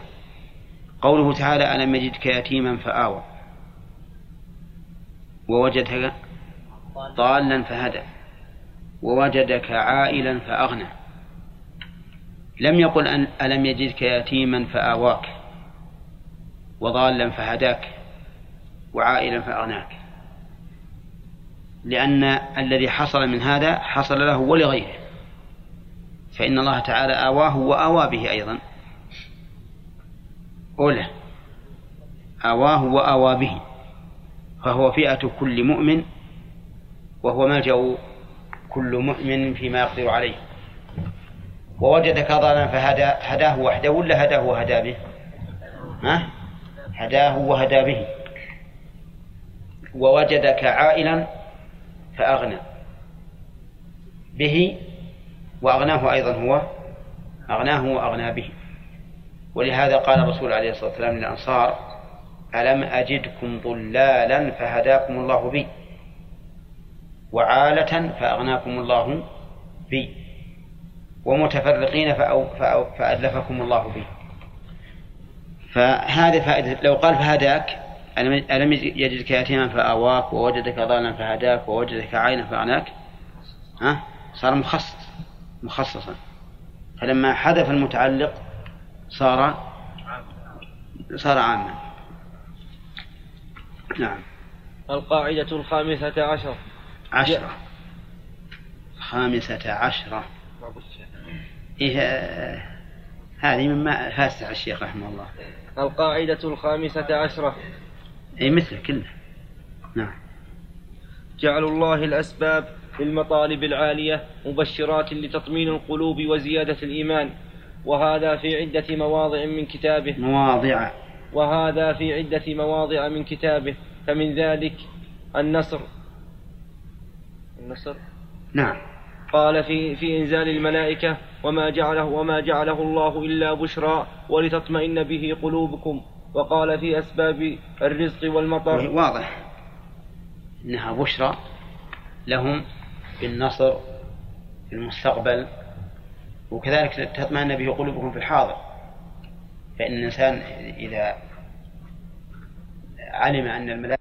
قوله تعالى ألم يجدك يتيما فآوى ووجدك ضالا فهدى ووجدك عائلا فأغنى. لم يقل أن ألم يجدك يتيما فآواك وضالا فهداك وعائلا فأغناك. لأن الذي حصل من هذا حصل له ولغيره. فإن الله تعالى آواه وآوى به أيضا. أولى آواه وآوى به فهو فئة كل مؤمن وهو ملجأ كل مؤمن فيما يقدر عليه. ووجدك ضالا فهدى هداه وحده ولا هداه وهدى به؟ ها؟ هداه وهدى به. ووجدك عائلا فأغنى به وأغناه أيضا هو أغناه وأغنى به. ولهذا قال الرسول عليه الصلاة والسلام للأنصار ألم أجدكم ضلالا فهداكم الله بي وعالة فأغناكم الله بي ومتفرقين فأو فأو فألفكم الله به فهذه فائدة لو قال فهداك ألم يجدك يتيما فآواك ووجدك ضالا فهداك ووجدك عائلا فأغناك ها؟ صار مخصص. مخصصا. فلما حذف المتعلق صار صار عاما. نعم. القاعدة الخامسة عشر. عشرة. خامسة عشرة. إيه هذه مما فاسع الشيخ رحمه الله. القاعدة الخامسة عشرة. أي مثله كله. نعم. جعل الله الأسباب للمطالب العالية مبشرات لتطمين القلوب وزيادة الإيمان. وهذا في عدة مواضع من كتابه. مواضع. وهذا في عدة مواضع من كتابه. فمن ذلك النصر. النصر. نعم. قال في في إنزال الملائكة وما جعله وما جعله الله إلا بشرى ولتطمئن به قلوبكم. وقال في أسباب الرزق والمطر واضح. إنها بشرى. لهم بالنصر في المستقبل وكذلك تطمئن به قلوبكم في الحاضر. فإن الإنسان إذا علم أن الملائكة